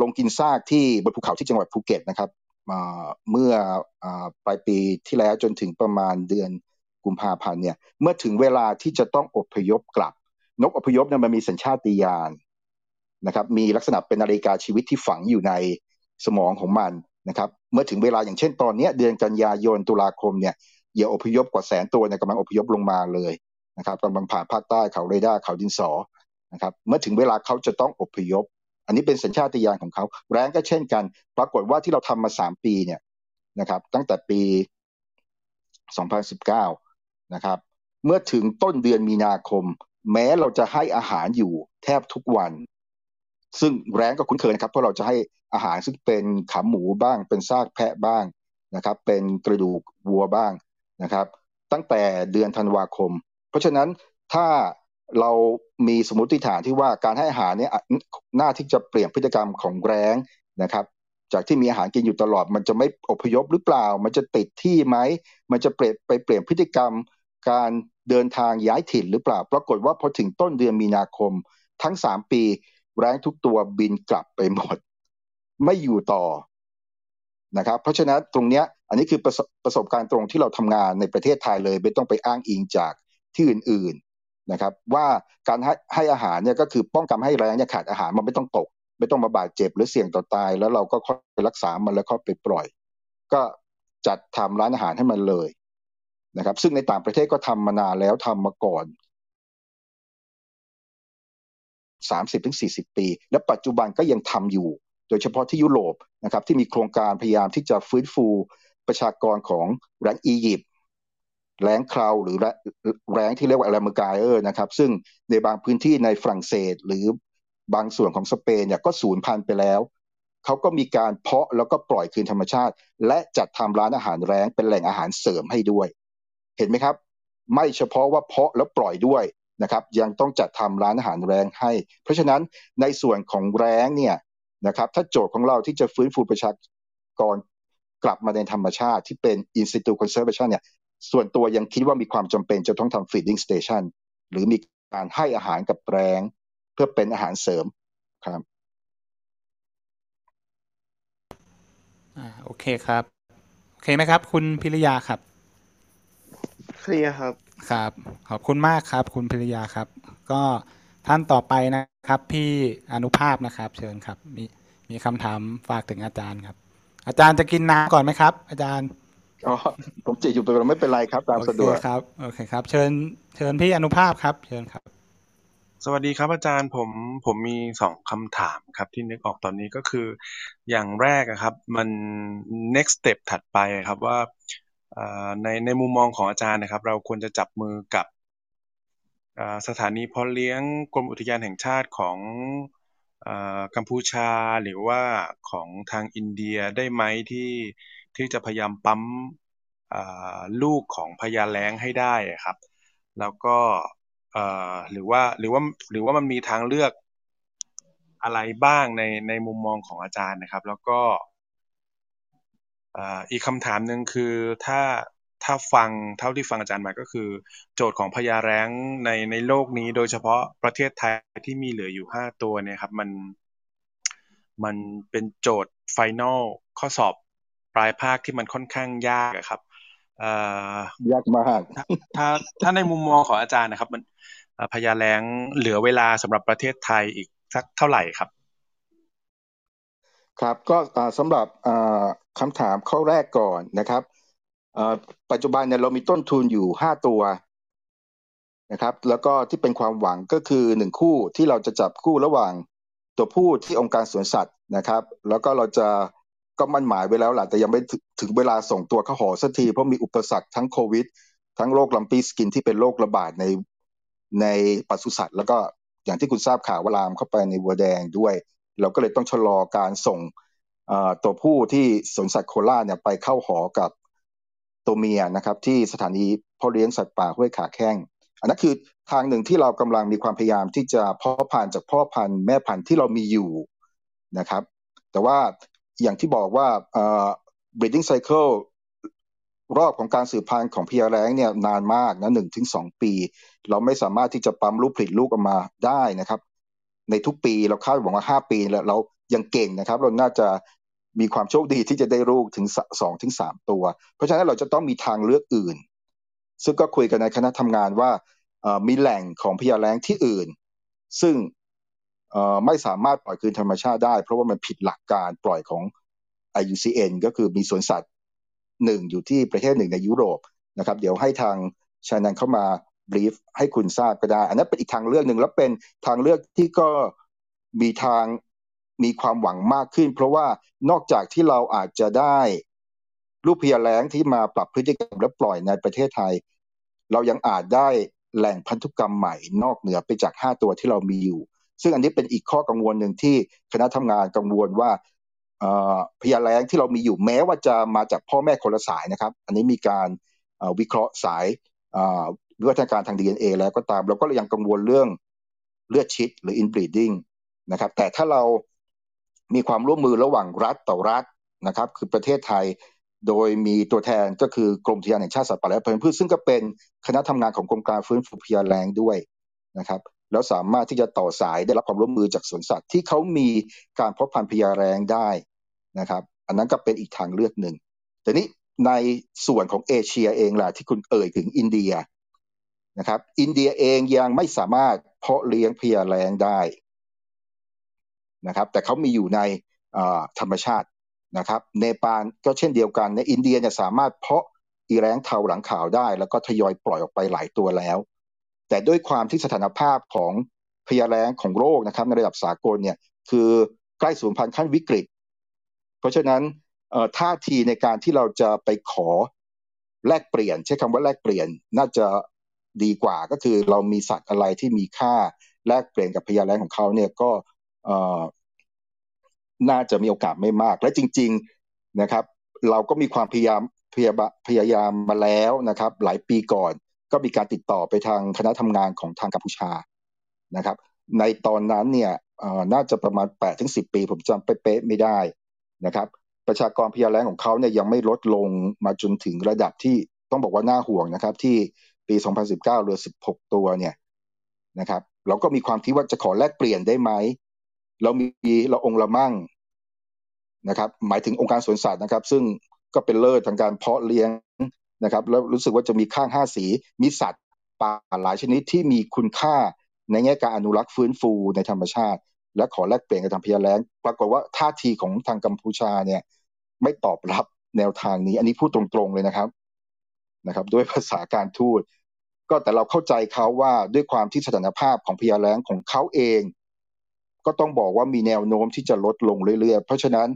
ลงกินซากที่บนภูเขาที่จังหวัดภูเก็ตนะครับเมื่อปลายปีที่แล้วจนถึงประมาณเดือนกุมภาพันธ์เนี่ยเมื่อถึงเวลาที่จะต้องอบพยพกลับ นกอพยพเนี่ยมันมีสัญชาติญาณนะครับ มีลักษณะเป็นนาฬิกาชีวิตที่ฝังอยู่ในสมองของมันนะครับ เมื่อถึงเวลาอย่างเช่นตอนนี้เดือนกันยายนตุลาคมเนี่ยเหยื่ออพยพกว่าแสนตัวเนี่ยกำลังอพยพลงมาเลยนะครับกำลังผ่านภาคใต้เขาเรดาร์เขาดินสอนะครับ เมื่อถึงเวลาเขาจะต้องอพยพ อันนี้เป็นสัญชาตญาณของเขา แรงก็เช่นกัน ปรากฏว่าที่เราทำมาสามปีเนี่ยนะครับ ตั้งแต่ปี 2019 นะครับ เมื่อถึงต้นเดือนมีนาคม แม้เราจะให้อาหารอยู่แทบทุกวัน ซึ่งแรงก็คุ้นเคยนะครับ เพราะเราจะให้อาหารซึ่งเป็นขาหมูบ้าง เป็นซากแพะบ้างนะครับ เป็นกระดูกวัวบ้างนะครับ ตั้งแต่เดือนธันวาคม เพราะฉะนั้นถ้าเรามีสมมติฐานที่ว่าการให้อาหารเนี่ยน่าที่จะเปลี่ยนพฤติกรรมของแรงนะครับ จากที่มีอาหารกินอยู่ตลอด มันจะไม่อพยพหรือเปล่า มันจะติดที่ไหมมันจะเปลี่ยนไปเปลี่ยนพฤติกรรมการ เดินทางย้ายถิ่นหรือเปล่า ปรากฏว่าพอถึงต้นเดือนมีนาคม ทั้งสามปีแรงทุกตัวบินกลับไปหมด ไม่อยู่ต่อนะครับ เพราะฉะนั้นตรงเนี้ยอันนี้คือประสประสบการณ์ตรงที่เราทำงานในประเทศไทยเลย ไม่ต้องไปอ้างอิงจากที่อื่นนะครับ ว่าการให้ให้อาหารเนี่ยก็คือป้องกันให้แรงเนี่ยขาดอาหารมันไม่ต้องตก ไม่ต้องมาบาดเจ็บหรือเสี่ยงต่อตาย แล้วเราก็ค่อยรักษามันแล้วก็ไปปล่อย ก็จัดทำร้านอาหารให้มันเลย นะครับ ซึ่งในต่างประเทศก็ทำมานานแล้วทำมาก่อน 30-40 ปี และปัจจุบันก็ยังทำอยู่ โดยเฉพาะที่ยุโรปนะครับที่มีโครงการพยายามที่จะฟื้นฟูประชากรของแรงอียิปต์แรงคราวหรือแรงที่เรียกว่าอลามกาเออร์นะครับ ซึ่งในบางพื้นที่ในฝรั่งเศสหรือบางส่วนของสเปนเนี่ยก็สูญพันธุ์ไปแล้วเขาก็มีการเพาะแล้วก็ปล่อยคืนธรรมชาติ และจัดทำร้านอาหารแรงเป็นแหล่งอาหารเสริมให้ด้วย เห็นไหมครับ ไม่เฉพาะว่าเพาะแล้วปล่อยด้วยนะครับ ยังต้องจัดทำร้านอาหารแรงให้ เพราะฉะนั้นในส่วนของแรงเนี่ยนะครับถ้าโจทย์ของเราที่จะฟื้นฟูประชากรกลับมาในธรรมชาติที่เป็น Institute Conservation เนี่ยส่วนตัวยังคิดว่ามีความจำเป็นจะต้องทำ feeding station หรือมีการให้อาหารกับแรงเพื่อเป็นอาหารเสริมครับอ่าโอเคครับ โอเคไหมครับ คุณพิริยาครับ เคลียร์ครับ ครับ ขอบคุณมากครับ คุณพิริยาครับ ก็ท่านต่อไปนะครับ พี่อนุภาพนะครับ เชิญครับ มีมีคำถามฝากถึงอาจารย์ครับ อาจารย์จะกินน้ำก่อนไหมครับ อาจารย์อ๋อผมจิตอยู่ตัวเราไม่เป็นไรครับ ตามสะดวกครับโอเคครับ เชิญ เชิญพี่อนุภาพครับ เชิญครับ สวัสดีครับอาจารย์ผมผมมีสองคำถามครับ ที่นึกออกตอนนี้ก็คือ อย่างแรกครับ มัน next step ถัดไปครับว่า ในในมุมมองของอาจารย์นะครับ เราควรจะจับมือกับสถานีเพาะเลี้ยงกรมอุทยานแห่งชาติของกัมพูชาหรือว่าของทางอินเดียได้ไหมที่ที่จะพยายามปั๊มลูกของพญาแล้งให้ได้ครับ แล้วก็หรือว่าหรือว่าหรือว่ามันมีทางเลือกอะไรบ้างในในมุมมองของอาจารย์นะครับ แล้วก็ อีกคำถามหนึ่งคือถ้าถ้าฟังเท่าที่ฟังอาจารย์มาก็คือ โจทย์ของพญาแร้งในในโลกนี้ โดยเฉพาะประเทศไทยที่มีเหลืออยู่ห้าตัวเนี่ยครับมันมันเป็นโจทย์ไฟแนลข้อสอบปลายภาคที่มันค่อนข้างยากครับยากมากถ้าถ้าในมุมมองของอาจารย์นะครับ มันพญาแรงเหลือเวลาสำหรับประเทศไทยอีกสักเท่าไหร่ครับ ครับก็สำหรับคำถามข้อแรกก่อนนะครับปัจจุบันเนี่ยเรามีต้นทุนอยู่ห้าตัวนะครับแล้วก็ที่เป็นความหวังก็คือหนึ่งคู่ที่เราจะจับคู่ระหว่างตัวผู้ที่องค์การสวนสัตว์นะครับ แล้วก็เราจะก็มั่นหมายไว้แล้วแหละแต่ยังไม่ถึงเวลาส่งตัวเข้าหอสักที เพราะมีอุปสรรคทั้งโควิด ทั้งโรคลัมปีสกินที่เป็นโรคระบาดในในปศุสัตว์ แล้วก็อย่างที่คุณทราบข่าวว่าลามเข้าไปในวัวแดงด้วย เราก็เลยต้องชะลอการส่งตัวผู้ที่สวนสัตว์โคราชเนี่ยไปเข้าหอกับตัวเมียนะครับ ที่สถานีพ่อเลี้ยงสัตว์ป่าห้วยขาแข้งอันนั้นคือทางหนึ่งที่เรากำลังมีความพยายามที่จะเพาะพันธุ์จากพ่อพันธุ์แม่พันธุ์ที่เรามีอยู่นะครับ แต่ว่าอย่างที่บอกว่า breeding cycle รอบของการสืบพันธุ์ของพญาแร้งเนี่ยนานมากนะหนึ่งถึงสองปี เราไม่สามารถที่จะปั๊มลูกผลิตลูกออกมาได้นะครับ ในทุกปีเราคาดหวังว่าห้าปีแล้วเรายังเก่งนะครับ เราน่าจะมีความโชคดีที่จะได้ลูกถึงสองถึงสามตัว เพราะฉะนั้นเราจะต้องมีทางเลือกอื่น ซึ่งก็คุยกันในคณะทำงานว่ามีแหล่งของพญาแร้งที่อื่น ซึ่งไม่สามารถปล่อยคืนธรรมชาติได้ เพราะว่ามันผิดหลักการปล่อยของ IUCN ก็คือมีสวนสัตว์หนึ่งอยู่ที่ประเทศหนึ่งในยุโรปนะครับ เดี๋ยวให้ทางชานันเข้ามา บรีฟให้คุณทราบก็ได้ อันนั้นเป็นอีกทางเลือกหนึ่งแล้วเป็นทางเลือกที่ก็มีทางมีความหวังมากขึ้น เพราะว่านอกจากที่เราอาจจะได้ลูกพญาแร้งที่มาปรับพฤติกรรมและปล่อยในประเทศไทย เรายังอาจได้แหล่งพันธุกรรมใหม่นอกเหนือไปจาก 5 ตัวที่เรามีอยู่ ซึ่งอันนี้เป็นอีกข้อกังวลหนึ่งที่คณะทำงานกังวลว่าพญาแรงที่เรามีอยู่แม้ว่าจะมาจากพ่อแม่คนละสายนะครับ อันนี้มีการวิเคราะห์สาย วิวัฒนาการทาง DNA แล้วก็ตาม เราก็ยังกังวลเรื่องเลือดชิดหรือ inbreeding นะครับ แต่ถ้าเรามีความร่วมมือระหว่างรัฐต่อรัฐนะครับ คือประเทศไทยโดยมีตัวแทนก็คือกรมอุทยานแห่งชาติสัตว์ป่าและพันธุ์พืชซึ่งก็เป็นคณะทำงานของกรมการฟื้นฟูพญาแรงด้วยนะครับแล้วสามารถที่จะต่อสายได้รับความร่วมมือจากสวนสัตว์ที่เขามีการเพาะพันธุ์พญาแรงได้นะครับ อันนั้นก็เป็นอีกทางเลือกหนึ่งแต่นี้ในส่วนของเอเชียเองล่ะที่คุณเอ่ยถึงอินเดีย นะครับอินเดียเองยังไม่สามารถเพาะเลี้ยงพญาแรงได้นะครับแต่เขามีอยู่ในธรรมชาตินะครับเนปาลก็เช่นเดียวกันในอินเดียเนี่ยสามารถเพาะอีแรงเทาหลังขาวได้ แล้วก็ทยอยปล่อยออกไปหลายตัวแล้ว แต่ด้วยความที่สถานภาพของพญาแรงของโลกนะครับในระดับสากลเนี่ยคือใกล้สูญพันธุ์ขั้นวิกฤต เพราะฉะนั้นท่าทีในการที่เราจะไปขอแลกเปลี่ยน ใช้คำว่าแลกเปลี่ยนน่าจะ ดีกว่าก็คือเรามีสัตว์อะไรที่มีค่าแลกเปลี่ยนกับพญาแรงของเขาเนี่ยก็น่าจะมีโอกาสไม่มาก และจริง ๆนะครับ เราก็มีความพยายามพยาพยายามมาแล้วนะครับ หลายปีก่อน ก็มีการติดต่อไปทางคณะทำงานของทางกัมพูชานะครับ ในตอนนั้นเนี่ยน่าจะประมาณ8ถึง10 ปี ผมจำเป๊ะไม่ได้นะครับ ประชากรพญาแรงของเขาเนี่ยยังไม่ลดลงมาจนถึงระดับที่ต้องบอกว่าน่าห่วงนะครับ ที่ ปี 2019เหลือ 16 ตัวเนี่ยนะครับ เราก็มีความคิดว่าจะขอแลกเปลี่ยนได้ไหม เรามีเราองค์ละมั่งนะครับ หมายถึงองค์การสวนสัตว์นะครับ ซึ่งก็เป็นเลิศทางการเพาะเลี้ยงนะครับ แล้วรู้สึกว่าจะมีข้างห้าสี มีสัตว์ป่าหลายชนิดที่มีคุณค่าในแง่การอนุรักษ์ฟื้นฟูในธรรมชาติ และขอแลกเปลี่ยนกับทางพญาแร้งปรากฏว่าท่าทีของทางกัมพูชาเนี่ย ไม่ตอบรับแนวทางนี้ อันนี้พูดตรงๆเลยนะครับนะครับ ด้วยภาษาการทูต ก็แต่เราเข้าใจเขาว่าด้วยความที่สถานภาพของพญาแร้งของเขาเอง ก็ต้องบอกว่ามีแนวโน้มที่จะลดลงเรื่อยๆ เพราะฉะนั้น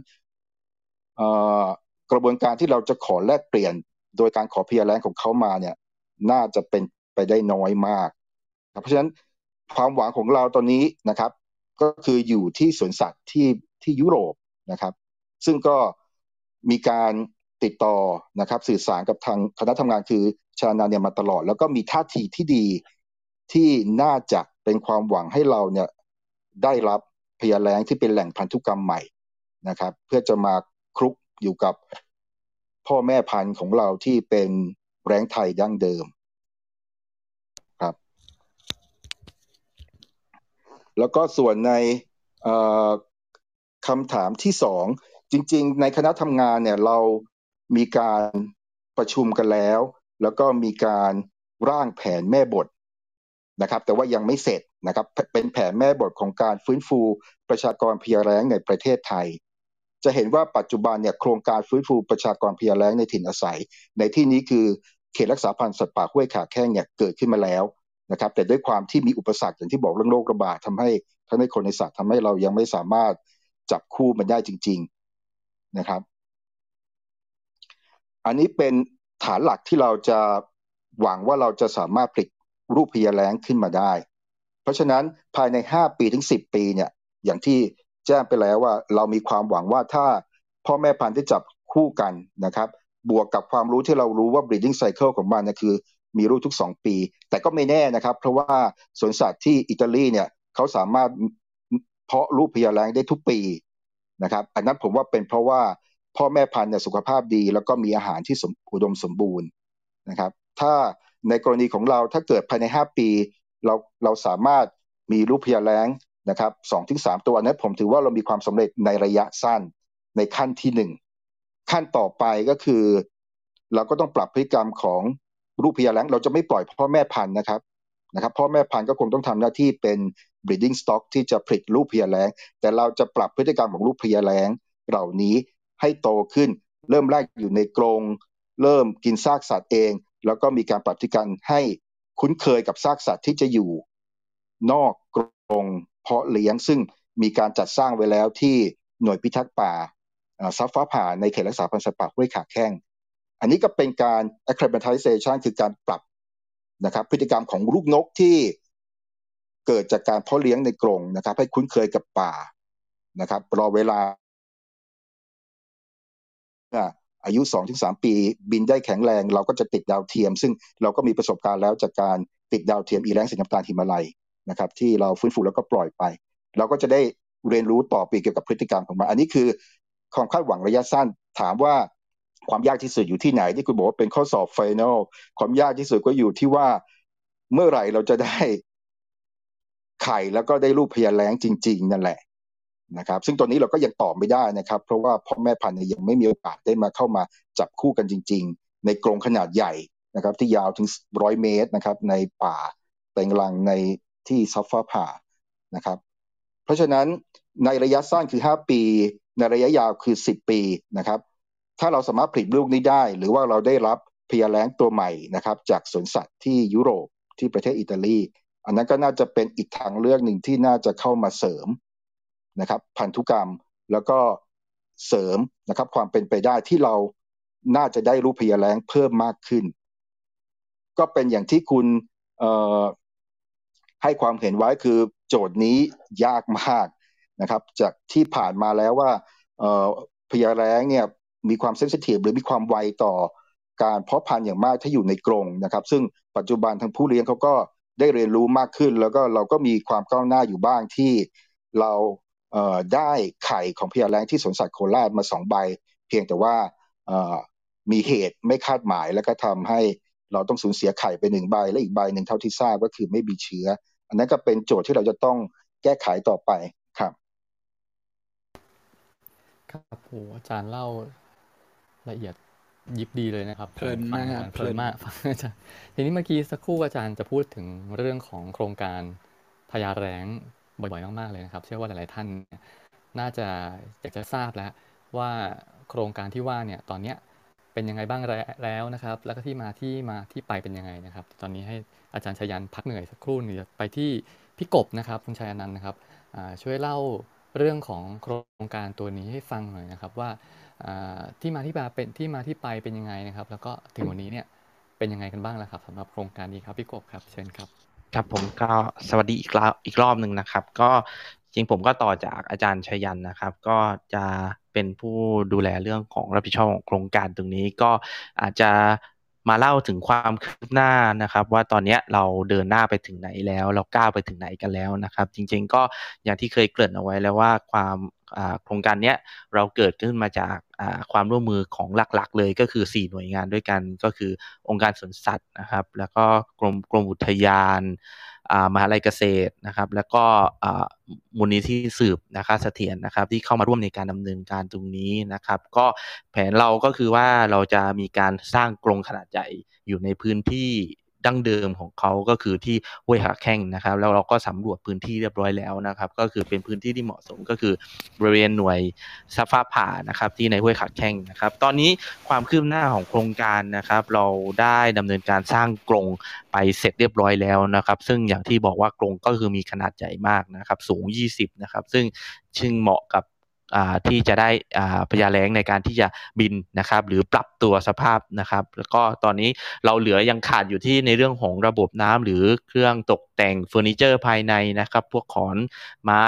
กระบวนการที่เราจะขอแลกเปลี่ยน โดยการขอพญาแร้งของเขามาเนี่ย น่าจะเป็นไปได้น้อยมาก เพราะฉะนั้นความหวังของเราตอนนี้นะครับ ก็คืออยู่ที่สวนสัตว์ที่ที่ยุโรปนะครับ ซึ่งก็มีการติดต่อนะครับสื่อสารกับทางคณะทำงานคือ ชานาเนี่ยมาตลอด แล้วก็มีท่าทีที่ดีที่น่าจะเป็นความหวังให้เราเนี่ยได้รับพยาแรงที่เป็นแหล่งพันธุกรรมใหม่นะครับ เพื่อจะมาคลุกอยู่กับพ่อแม่พันธุ์ของเราที่เป็นแรงไทยดั้งเดิมครับ แล้วก็ส่วนในคำถามที่สองจริง ๆ ในคณะทำงานเนี่ยเรามีการประชุมกันแล้ว แล้วก็มีการร่างแผนแม่บทนะครับ แต่ว่ายังไม่เสร็จนะครับ เป็นแผนแม่บทของการฟื้นฟูประชากรพยาแรงในประเทศไทย จะเห็นว่าปัจจุบันเนี่ยโครงการฟื้นฟูประชากรพยาแรงในถิ่นอาศัย ในที่นี้คือเขตรักษาพันธุ์สัตว์ป่าห้วยขาแข้งเนี่ยเกิดขึ้นมาแล้วนะครับ แต่ด้วยความที่มีอุปสรรคอย่างที่บอกเรื่องโรคระบาดทำให้ทั้งในคนในสัตว์ทำให้เรายังไม่สามารถจับคู่มันได้จริง ๆนะครับ อันนี้เป็น ฐานหลักที่เราจะหวังว่าเราจะสามารถผลิตรูปพยาแรงขึ้นมาได้ เพราะฉะนั้นภายใน 5 ปีถึง 10 ปีเนี่ยอย่างที่แจ้งไปแล้วว่าเรามีความหวังว่าถ้าพ่อแม่พันธุ์ที่จับคู่กันนะครับ บวกกับความรู้ที่เรารู้ว่า breeding cycle ของมันนะคือ มีลูกทุก 2 ปี แต่ก็ไม่แน่นะครับ เพราะว่าสวนสัตว์ที่อิตาลีเนี่ยเขาสามารถเพาะลูกพญาแรงได้ทุกปีนะครับ อันนั้นผมว่าเป็นเพราะว่า พ่อแม่พันธุ์เนี่ยสุขภาพดี แล้วก็มีอาหารที่อุดมสมบูรณ์นะครับ ถ้าในกรณีของเราถ้าเกิดภายใน 5 ปี เราเราสามารถมีลูกพญาแรงนะครับสองถึงสามตัวนั้นผมถือว่าเรามีความสำเร็จในระยะสั้นในขั้นที่หนึ่งขั้นต่อไปก็คือ เราก็ต้องปรับพฤติกรรมของลูกพญาแรงเราจะไม่ปล่อยพ่อแม่พันธุ์นะครับนะครับพ่อแม่พันธุ์ก็คงต้องทำหน้าที่เป็น breeding stock ที่จะผลิตลูกพญาแรงแต่เราจะปรับพฤติกรรมของลูกพญาแรงเหล่านี้ ให้โตขึ้น เริ่มแรกอยู่ในกรงเริ่มกินซากสัตว์เอง แล้วก็มีการปรับพฤติกรรมให้คุ้นเคยกับซากสัตว์ที่จะอยู่ นอกกรงเพาะเลี้ยง ซึ่งมีการจัดสร้างไว้แล้วที่หน่วยพิทักษ์ป่าซับฟ้าผ่าในเขตรักษาพันธุ์สัตว์ป่าห้วยขาแข้ง อันนี้ก็เป็นการ acclimatization คือการปรับนะครับพฤติกรรมของลูกนกที่เกิดจากการเพาะเลี้ยงในกรงนะครับให้คุ้นเคยกับป่านะครับรอเวลา อายุ 2-3 ปี บินได้แข็งแรง เราก็จะติดดาวเทียม ซึ่งเราก็มีประสบการณ์แล้วจากการติดดาวเทียมอีแรงสีน้ำตาลหิมาลัยนะครับที่เราฟื้นฟูแล้วก็ปล่อยไป เราก็จะได้เรียนรู้ต่อไปเกี่ยวกับพฤติกรรมของมัน อันนี้คือความคาดหวังระยะสั้นถามว่าความยากที่สุดอยู่ที่ไหนที่คุณบอกว่าเป็นข้อสอบไฟแนลความยากที่สุดก็อยู่ที่ว่าเมื่อไหร่เราจะได้ไข่แล้วก็ได้ลูกพยาแรงจริง ๆ นั่นแหละ นะครับซึ่งตอนนี้เราก็ยังตอบไม่ได้นะครับ เพราะว่าพ่อแม่พันธุ์ยังไม่มีโอกาสได้มาเข้ามาจับคู่กันจริง ๆ ในกรงขนาดใหญ่นะครับที่ยาวถึงร้อยเมตรนะครับในป่าเต็งลังในที่ซัฟฟ้าผ่านะครับ เพราะฉะนั้นในระยะสั้นคือ 5 ปี ในระยะยาวคือ 10 ปีนะครับ ถ้าเราสามารถผลิตลูกนี้ได้ หรือว่าเราได้รับพยาแล้งตัวใหม่นะครับจากสวนสัตว์ที่ยุโรปที่ประเทศอิตาลี อันนั้นก็น่าจะเป็นอีกทางเลือกหนึ่งที่น่าจะเข้ามาเสริม นะครับพันธุกรรมแล้วก็เสริมนะครับความเป็นไปได้ที่เราน่าจะได้รูปพยาแรงเพิ่มมากขึ้น ก็เป็นอย่างที่คุณให้ความเห็นไว้คือโจทย์นี้ยากมากนะครับ จากที่ผ่านมาแล้วว่าพยาแรงเนี่ยมีความเซนซิทีฟหรือมีความไวต่อการเพาะพันธุ์อย่างมากถ้าอยู่ในกรงนะครับ ซึ่งปัจจุบันทางผู้เลี้ยงเขาก็ได้เรียนรู้มากขึ้น แล้วก็เราก็มีความก้าวหน้าอยู่บ้างที่เรา ได้ไข่ของพยาแรงที่สวนสัตว์โคราชมาสองใบ เพียงแต่ว่ามีเหตุไม่คาดหมายแล้วก็ทำให้เราต้องสูญเสียไข่ไปหนึ่งใบ และอีกใบหนึ่งเท่าที่ทราบก็คือไม่มีเชื้อ อันนั้นก็เป็นโจทย์ที่เราจะต้องแก้ไขต่อไปครับครับโหอาจารย์เล่าละเอียดยิบดีเลยนะครับเพลินมากเพลินมากอาจารย์ทีนี้เมื่อกี้สักครู่อาจารย์จะพูดถึงเรื่องของโครงการพยาแรง บ่อยๆมากๆเลยนะครับ เชื่อว่าหลายๆท่านน่าจะอยากจะทราบแล้วว่าโครงการที่ว่าเนี่ยตอนเนี้ยเป็นยังไงบ้างแล้วนะครับ แล้วก็ที่มาที่มาที่ไปเป็นยังไงนะครับ ตอนนี้ให้อาจารย์ชยันพักเหนื่อยสักครู่หนึ่งไปที่พี่กบนะครับคุณชัยนันต์นะครับช่วยเล่าเรื่องของโครงการตัวนี้ให้ฟังหน่อยนะครับว่าที่มาที่ไปเป็นที่มาที่ไปเป็นยังไงนะครับ แล้วก็ถึงวันนี้เนี่ยเป็นยังไงกันบ้างแล้วครับสำหรับโครงการนี้ครับพี่กบครับเชิญครับ ครับผมก็สวัสดีอีกรอบอีกรอบหนึ่งนะครับ ก็จริงผมก็ต่อจากอาจารย์ชยันนะครับ ก็จะเป็นผู้ดูแลเรื่องของรับผิดชอบของโครงการตรงนี้ก็อาจจะ มาเล่าถึงความคืบหน้านะครับ ว่าตอนนี้เราเดินหน้าไปถึงไหนแล้ว เราก้าวไปถึงไหนกันแล้วนะครับ จริงๆก็อย่างที่เคยเกริ่นเอาไว้แล้วว่าความโครงการนี้เราเกิดขึ้นมาจากความร่วมมือของหลักๆ เลยก็คือ 4 หน่วยงานด้วยกันก็คือองค์การสวนสัตว์นะครับ แล้วก็กรมกรมอุทยาน มหาลัยเกษตรนะครับ แล้วก็มูลนิธิสืบนะครับเสถียรนะครับ ที่เข้ามาร่วมในการดำเนินการตรงนี้นะครับ ก็แผนเราก็คือว่าเราจะมีการสร้างกรงขนาดใหญ่อยู่ในพื้นที่ ดั้งเดิมของเขาก็คือที่ห้วยขาแข้งนะครับ แล้วเราก็สำรวจพื้นที่เรียบร้อยแล้วนะครับ ก็คือเป็นพื้นที่ที่เหมาะสมก็คือบริเวณหน่วยซัฟ้าผ่านะครับ ที่ในห้วยขาแข้งนะครับ ตอนนี้ความคืบหน้าของโครงการนะครับ เราได้ดำเนินการสร้างกรงไปเสร็จเรียบร้อยแล้วนะครับ ซึ่งอย่างที่บอกว่ากรงก็คือมีขนาดใหญ่มากนะครับ สูง 20 นะครับ ซึ่งชึงเหมาะกับ ที่จะได้พยาแรงในการที่จะบินนะครับหรือปรับตัวสภาพนะครับ แล้วก็ตอนนี้เราเหลือยังขาดอยู่ที่ในเรื่องของระบบน้ำหรือเครื่องตกแต่งเฟอร์นิเจอร์ภายในนะครับ พวกขอนไม้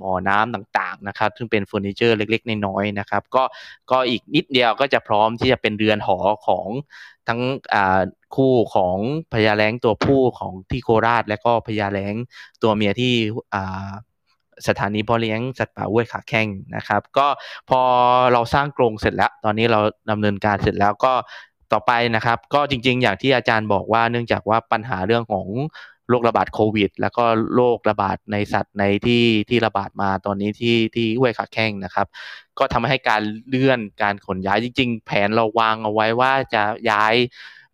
บ่อน้ำต่างๆนะครับ ซึ่งเป็นเฟอร์นิเจอร์เล็กๆน้อยๆนะครับ ก็ก็อีกนิดเดียวก็จะพร้อมที่จะเป็นเรือนหอของทั้งคู่ของพญาแรงตัวผู้ของที่โคราช และก็พญาแรงตัวเมียที่ สถานีพ่อเลี้ยงสัตว์ป่าห้วยขาแข้งนะครับ ก็พอเราสร้างกรงเสร็จแล้ว ตอนนี้เราดำเนินการเสร็จแล้วก็ต่อไปนะครับ ก็จริง ๆ อย่างที่อาจารย์บอกว่าเนื่องจากว่าปัญหาเรื่องของโรคระบาดโควิด แล้วก็โรคระบาดในสัตว์ในที่ที่ระบาดมาตอนนี้ที่ที่ห้วยขาแข้งนะครับ ก็ทำให้การเลื่อนการขนย้ายจริง ๆ แผนเราวางเอาไว้ว่าจะย้าย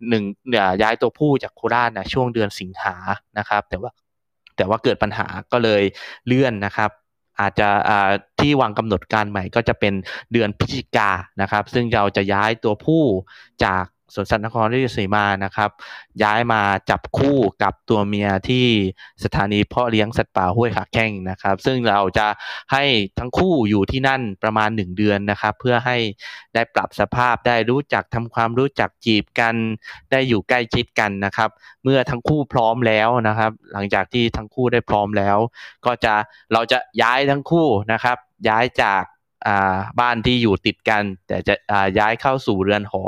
หนึ่งเนี่ยย้ายตัวผู้จากโคราชนะช่วงเดือนสิงหานะครับ แต่ว่า แต่ว่าเกิดปัญหาก็เลยเลื่อนนะครับอาจจะที่วางกำหนดการใหม่ก็จะเป็นเดือนพฤศจิกานะครับ ซึ่งเราจะย้ายตัวผู้จาก สวนสัตว์นครราชสีมานะครับ ย้ายมาจับคู่กับตัวเมียที่สถานีเพาะเลี้ยงสัตว์ป่าห้วยขาแข้งนะครับ ซึ่งเราจะให้ทั้งคู่อยู่ที่นั่นประมาณหนึ่งเดือนนะครับ เพื่อให้ได้ปรับสภาพได้รู้จักทำความรู้จักจีบกัน ได้อยู่ใกล้ชิดกันนะครับ เมื่อทั้งคู่พร้อมแล้วนะครับ หลังจากที่ทั้งคู่ได้พร้อมแล้ว ก็จะเราจะย้ายทั้งคู่นะครับ ย้ายจากบ้านที่อยู่ติดกัน แต่จะย้ายเข้าสู่เรือนหอ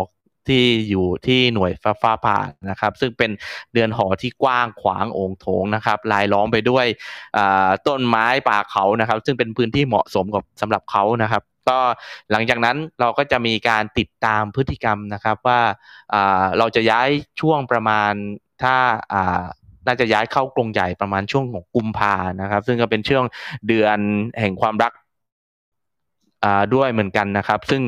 ที่อยู่ที่หน่วยฟ้าฟ้าผ่านะครับ ซึ่งเป็นเดือนหอที่กว้างขวางโอ่งโถงนะครับลายล้อมไปด้วยต้นไม้ป่าเขานะครับ ซึ่งเป็นพื้นที่เหมาะสมกับสำหรับเขานะครับ ก็หลังจากนั้นเราก็จะมีการติดตามพฤติกรรมนะครับว่าเราจะย้ายช่วงประมาณถ้าน่าจะย้ายเข้ากรงใหญ่ประมาณช่วงของกุมภานะครับ ซึ่งก็เป็นช่วงเดือนแห่งความรัก ด้วยเหมือนกันนะครับ ซึ่ง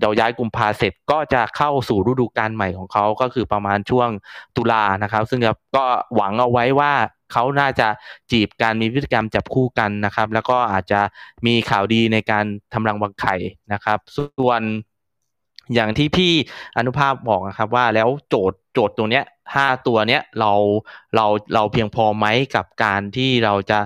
เราย้ายกุมภาเสร็จก็จะเข้าสู่ฤดูกาลใหม่ของเขาก็คือประมาณช่วงตุลานะครับ ซึ่งก็หวังเอาไว้ว่าเขาน่าจะจีบการมีพฤติกรรมจับคู่กันนะครับ แล้วก็อาจจะมีข่าวดีในการทำรังวังไข่นะครับ ส่วน อย่างที่พี่อนุภาพบอกนะครับว่าแล้วโจทย์โจทย์ตัวเนี้ยห้าตัวเนี้ยเราเราเราเพียงพอไหมกับการที่เราจะ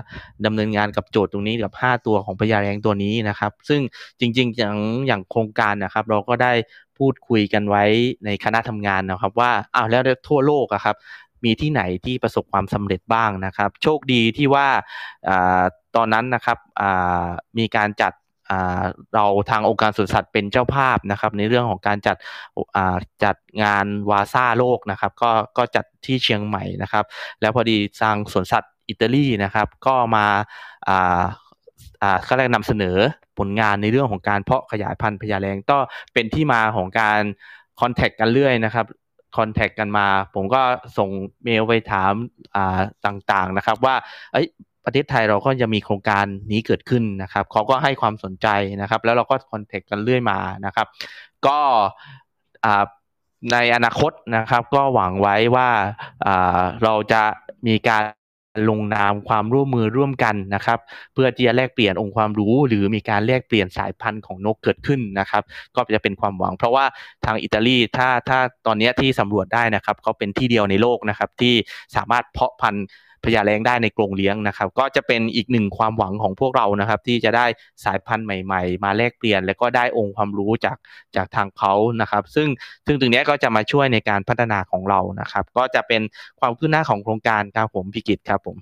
ดำเนินงานกับโจทย์ตรงนี้กับห้าตัวของพญาแรงตัวนี้นะครับ ซึ่งจริง ๆ อย่างอย่างโครงการนะครับ เราก็ได้พูดคุยกันไว้ในคณะทำงานนะครับ ว่าอ้าวแล้วทั่วโลกอะครับ มีที่ไหนที่ประสบความสำเร็จบ้างนะครับ โชคดีที่ว่าตอนนั้นนะครับมีการจัด เราทางองค์การสวนสัตว์เป็นเจ้าภาพนะครับ ในเรื่องของการจัดจัดงานวาซ่าโลกนะครับ ก็ก็จัดที่เชียงใหม่นะครับ แล้วพอดีทางสวนสัตว์อิตาลีนะครับ ก็มาอ่าอ่าเขาเรียกนำเสนอผลงานในเรื่องของการเพาะขยายพันธุ์พญาแรงก็เป็นที่มาของการคอนแทคกันเรื่อยนะครับคอนแทคกันมา ผมก็ส่งเมลไปถามต่างๆนะครับ ว่าเอ้ ประเทศไทยเราก็จะมีโครงการนี้เกิดขึ้นนะครับเขาก็ให้ความสนใจนะครับ แล้วเราก็คอนแทคกันเรื่อยมานะครับ ก็ในอนาคตนะครับ ก็หวังไว้ว่าเราจะมีการลงนามความร่วมมือร่วมกันนะครับ เพื่อที่จะแลกเปลี่ยนองค์ความรู้ หรือมีการแลกเปลี่ยนสายพันธุ์ของนกเกิดขึ้นนะครับ ก็จะเป็นความหวัง เพราะว่าทางอิตาลีถ้าถ้าตอนนี้ที่สำรวจได้นะครับเขาเป็นที่เดียวในโลกนะครับ ที่สามารถเพาะพันธุ์ พญาแรงได้ในกรงเลี้ยงนะครับ ก็จะเป็นอีกหนึ่งความหวังของพวกเรานะครับ ที่จะได้สายพันธุ์ใหม่ ๆ มาแลกเปลี่ยน แล้วก็ได้องค์ความรู้จากจากทางเขานะครับ ซึ่งซึ่งตรงนี้ก็จะมาช่วยในการพัฒนาของเรานะครับ ก็จะเป็นความคืบหน้าของโครงการครับผมพิกิตครับผม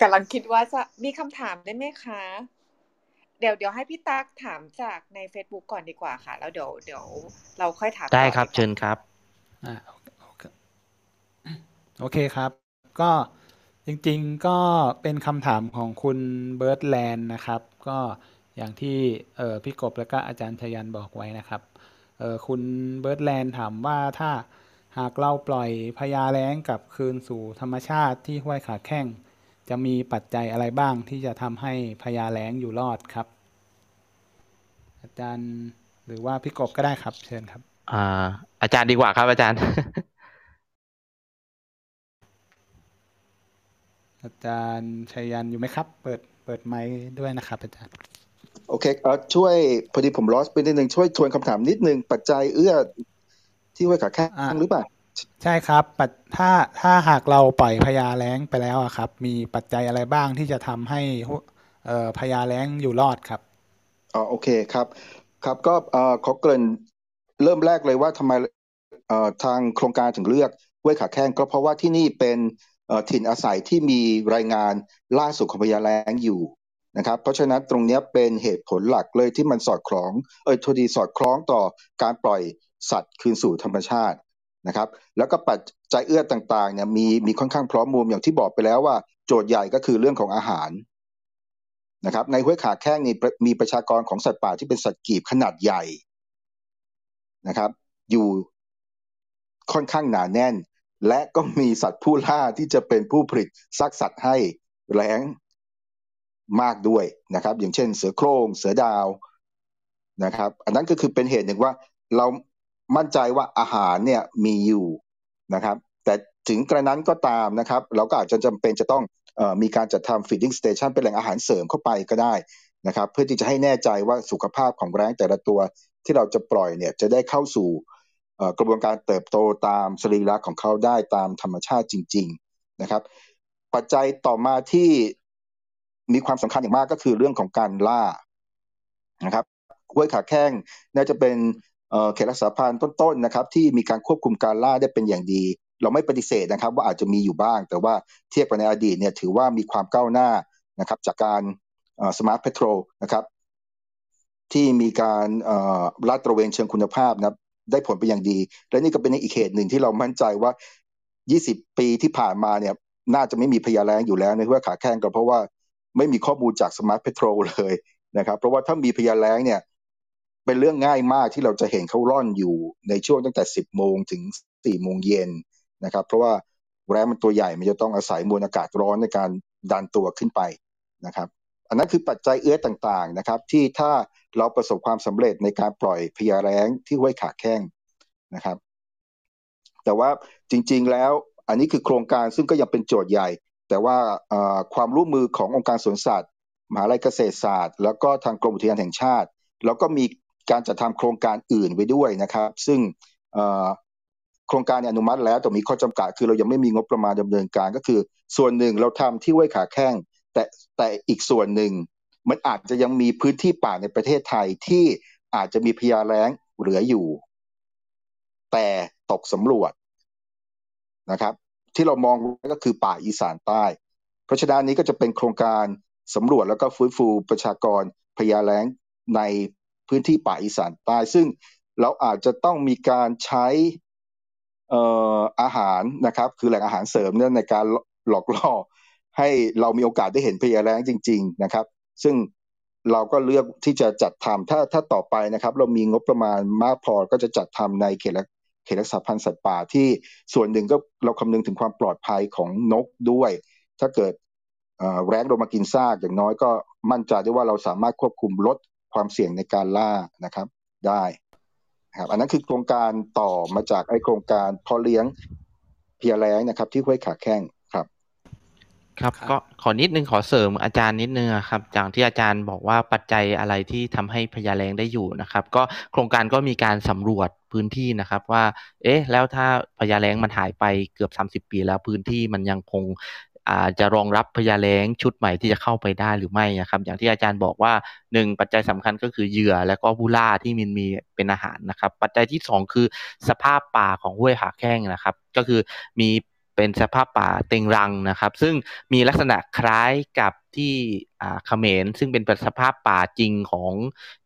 กำลังคิดว่าจะมีคำถามได้ไหมคะ เดี๋ยวเดี๋ยวให้พี่ตั๊กถามจากใน Facebook ก่อนดีกว่าค่ะ แล้วเดี๋ยวเดี๋ยวเราค่อยถามได้ครับเชิญครับอ่าโอเคครับ ก็จริงๆก็เป็นคำถามของคุณเบิร์ดแลนด์นะครับ ก็อย่างที่เออพี่กบแล้วก็อาจารย์ชยันบอกไว้นะครับเออคุณเบิร์ดแลนด์ถามว่าถ้าหากเราปล่อยพญาแล้งกับคืนสู่ธรรมชาติที่ห้วยขาแข้ง จะมีปัจจัยอะไรบ้างที่จะทำให้พญาแล้งอยู่รอดครับ อาจารย์หรือว่าพี่กบก็ได้ครับ เชิญครับ อ่า อาจารย์ดีกว่าครับ อาจารย์ อาจารย์ชัยยันอยู่ไหมครับ เปิดเปิดไมค์ด้วยนะครับ อาจารย์โอเคเออช่วยพอดีผมลอสไปนิดนึงช่วยทวนคำถามนิดนึงปัจจัยเอื้อที่ห้วยขาแข้งหรือเปล่า ใช่ครับถ้าถ้าหากเราปล่อยพญาแล้งไปแล้วอะครับ มีปัจจัยอะไรบ้างที่จะทำให้เออพญาแล้งอยู่รอดครับอ๋อโอเคครับ ครับก็เออขอเกริ่นเริ่มแรกเลยว่าทำไมเออทางโครงการถึงเลือกห้วยขาแข้งก็เพราะว่าที่นี่เป็นเอ่อถิ่นอาศัยที่มีรายงานล่าสุดของพญาแล้งอยู่นะครับเพราะฉะนั้นตรงนี้เป็นเหตุผลหลักเลยที่มันสอดคล้องเออทดีสอดคล้องต่อการปล่อยสัตว์คืนสู่ธรรมชาติ นะครับแล้วก็ปัจจัยเอื้อต่างๆเนี่ยมีมีค่อนข้างพร้อมมุมอย่างที่บอกไปแล้วว่า โจทย์ใหญ่ก็คือเรื่องของอาหารนะครับในห้วยขาแข้งนี่มีประชากรของสัตว์ป่าที่เป็นสัตว์กีบขนาดใหญ่นะครับ อยู่ค่อนข้างหนาแน่น และก็มีสัตว์ผู้ล่าที่จะเป็นผู้ผลิตซากสัตว์ให้แล้งมากด้วยนะครับ อย่างเช่น เสือโคร่งเสือดาวนะครับ อันนั้นก็คือเป็นเหตุหนึ่งว่าเรา มั่นใจว่าอาหารเนี่ยมีอยู่นะครับ แต่ถึงกระนั้นก็ตามนะครับ เราก็อาจจะจำเป็นจะต้องออมีการจัดทำ feeding station เป็นแหล่งอาหารเสริมเข้าไปก็ได้นะครับ เพื่อที่จะให้แน่ใจว่าสุขภาพของแร้งแต่ละตัวที่เราจะปล่อยเนี่ยจะได้เข้าสู่กระบวนการเติบโตตามสรีระของเขาได้ตามธรรมชาติจริง ๆนะครับ ปัจจัยต่อมาที่มีความสำคัญอย่างมากก็คือเรื่องของการล่านะครับห้วยขาแข้งน่าจะเป็น เขตรักษาพันธุ์ต้นๆนะครับที่มีการควบคุมการล่าได้เป็นอย่างดี เราไม่ปฏิเสธนะครับ ว่าอาจจะมีอยู่บ้าง แต่ว่าเทียบกับในอดีตเนี่ยถือว่ามีความก้าวหน้านะครับจากการสมาร์ทเพโทรนะครับที่มีการลาดตระเวนเชิงคุณภาพนะได้ผลเป็นอย่างดี และนี่ก็เป็นอีกเหตุหนึ่งที่เรามั่นใจว่า 20 ปีที่ผ่านมาเนี่ยน่าจะไม่มีพยาแรงอยู่แล้วในห้วยขาแข้งก็เพราะว่าไม่มีข้อมูลจากสมาร์ทเพโทรเลยนะครับ เพราะว่าถ้ามีพยาแรงเนี่ย เป็นเรื่องง่ายมากที่เราจะเห็นเขาร่อนอยู่ในช่วงตั้งแต่ 10 โมงถึง 4 โมงเย็นนะครับ เพราะว่าแร้มันตัวใหญ่มันจะต้องอาศัยมวลอากาศร้อนในการดันตัวขึ้นไปนะครับอันนั้นคือปัจจัยเอื้อต่างๆนะครับ ที่ถ้าเราประสบความสำเร็จในการปล่อยพยาแรงที่ห้วยขาแข้งนะครับ แต่ว่าจริงๆแล้วอันนี้คือโครงการซึ่งก็ยังเป็นโจทย์ใหญ่ แต่ว่าความร่วมมือขององค์การสวนสัตว์มหาลัยเกษตรศาสตร์ แล้วก็ทางกรมอุทยานแห่งชาติ แล้วก็มี การจัดทำโครงการอื่นไว้ด้วยนะครับ ซึ่งโครงการอนุมัติแล้วแต่มีข้อจำกัดคือเรายังไม่มีงบประมาณดำเนินการก็คือ ส่วนหนึ่งเราทำที่ห้วยขาแข้งแต่แต่อีกส่วนหนึ่ง มันอาจจะยังมีพื้นที่ป่าในประเทศไทยที่อาจจะมีพยาแล้งเหลืออยู่ แต่ตกสำรวจนะครับ ที่เรามองก็คือป่าอีสานใต้ เพราะฉะนั้นนี้ก็จะเป็นโครงการสำรวจแล้วก็ฟื้นฟูประชากรพยาแล้งใน พื้นที่ป่าอีสานใต้ ซึ่งเราอาจจะต้องมีการใช้อาหารนะครับ คือแหล่งอาหารเสริมเนี่ยในการหลอกล่อให้เรามีโอกาสได้เห็นพยาแล้งจริง ๆนะครับ ซึ่งเราก็เลือกที่จะจัดทำถ้าถ้าต่อไปนะครับ เรามีงบประมาณมากพอก็จะจัดทำในเขตเขตรักษาพันธุ์สัตว์ป่าที่ส่วนหนึ่งก็เราคำนึงถึงความปลอดภัยของนกด้วย ถ้าเกิดแร้งลงมากินซากอย่างน้อยก็มั่นใจได้ว่าเราสามารถควบคุมลด ความเสี่ยงในการล่านะครับได้ครับอันนั้นคือโครงการต่อมาจากไอโครงการพอเลี้ยงเพียแรงนะครับ ที่ห้วยขาแข้งครับ ครับก็ขอนิดนึงขอเสริมอาจารย์นิดนึงครับจากที่อาจารย์บอกว่าปัจจัยอะไรที่ทำให้พญาแรงได้อยู่นะครับ ก็โครงการก็มีการสำรวจพื้นที่นะครับว่า เอ๊ะ แล้วถ้าพญาแรงมันหายไปเกือบ 30 ปีแล้วพื้นที่มันยังคง อาจะรองรับพยาแล้งชุดใหม่ที่จะเข้าไปได้หรือไม่นะครับอย่างที่อาจารย์บอกว่าหนึ่งปัจจัยสำคัญก็คือเหยื่อและก็ผู้ล่าที่มันมีเป็นอาหารนะครับ ปัจจัยที่สองคือสภาพป่าของห้วยผาแข้งนะครับ ก็คือมี เป็นสภาพป่าเต็งรังนะครับ ซึ่งมีลักษณะคล้ายกับที่เขมรซึ่งเป็นสภาพป่าจริงของ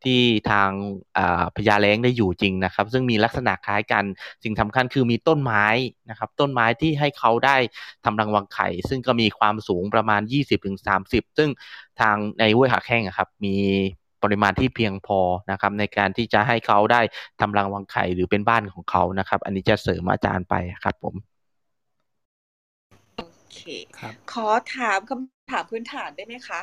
ที่ทางพญาแล้งได้อยู่จริงนะครับ ซึ่งมีลักษณะคล้ายกันสิ่งสำคัญคือมีต้นไม้นะครับ ต้นไม้ที่ให้เขาได้ทำรังวังไข่ ซึ่งก็มีความสูงประมาณ 20-30 ซึ่งทางในห้วยหาแข้งครับมีปริมาณที่เพียงพอนะครับในการที่จะให้เขาได้ทำรังวังไข่หรือเป็นบ้านของเขานะครับ อันนี้จะเสริมอาจารย์ไปครับผม เคขอถามคำถามพื้นฐานได้ไหมคะ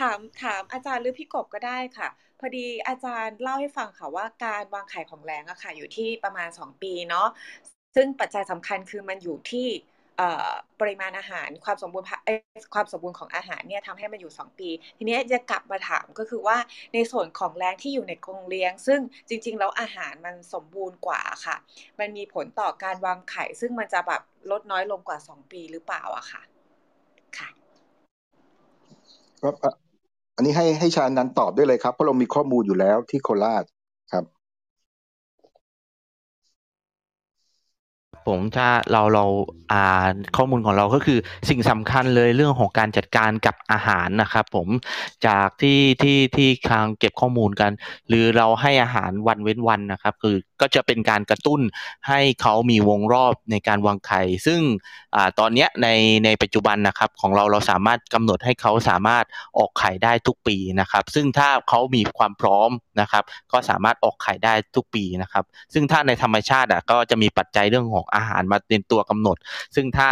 ถามถามอาจารย์หรือพี่กบก็ได้ค่ะ พอดีอาจารย์เล่าให้ฟังค่ะว่าการวางไข่ของแรงอะค่ะ อยู่ที่ประมาณสองปีเนาะซึ่งปัจจัยสำคัญคือมันอยู่ที่ ปริมาณอาหารความสมบูรณ์ความสมบูรณ์ของอาหารเนี่ยทำให้มันอยู่ 2 ปี ทีนี้จะกลับมาถามก็คือว่าในส่วนของแรงที่อยู่ในกรงเลี้ยง ซึ่งจริง ๆ แล้วอาหารมันสมบูรณ์กว่าค่ะ มันมีผลต่อการวางไข่ ซึ่งมันจะแบบลดน้อยลงกว่า 2 ปีหรือเปล่าอะค่ะค่ะครับอันนี้ให้ให้ชานันตอบได้เลยครับเพราะเรามีข้อมูลอยู่แล้วที่โคราชครับ ผมถ้าเราเราอ่าข้อมูลของเราก็คือสิ่งสำคัญเลยเรื่องของการจัดการกับอาหารนะครับผมจากที่ที่ที่ทางเก็บข้อมูลกัน หรือเราให้อาหารวันเว้นวันนะครับ คือก็จะเป็นการกระตุ้นให้เขามีวงรอบในการวางไข่ซึ่งอ่าตอนเนี้ยในในปัจจุบันนะครับของเราเราสามารถกำหนดให้เขาสามารถออกไข่ได้ทุกปีนะครับ ซึ่งถ้าเขามีความพร้อม นะครับก็สามารถออกไข่ได้ทุกปีนะครับ ซึ่งถ้าในธรรมชาติอะก็จะมีปัจจัยเรื่องของอาหารมาเป็นตัวกำหนด ซึ่งถ้า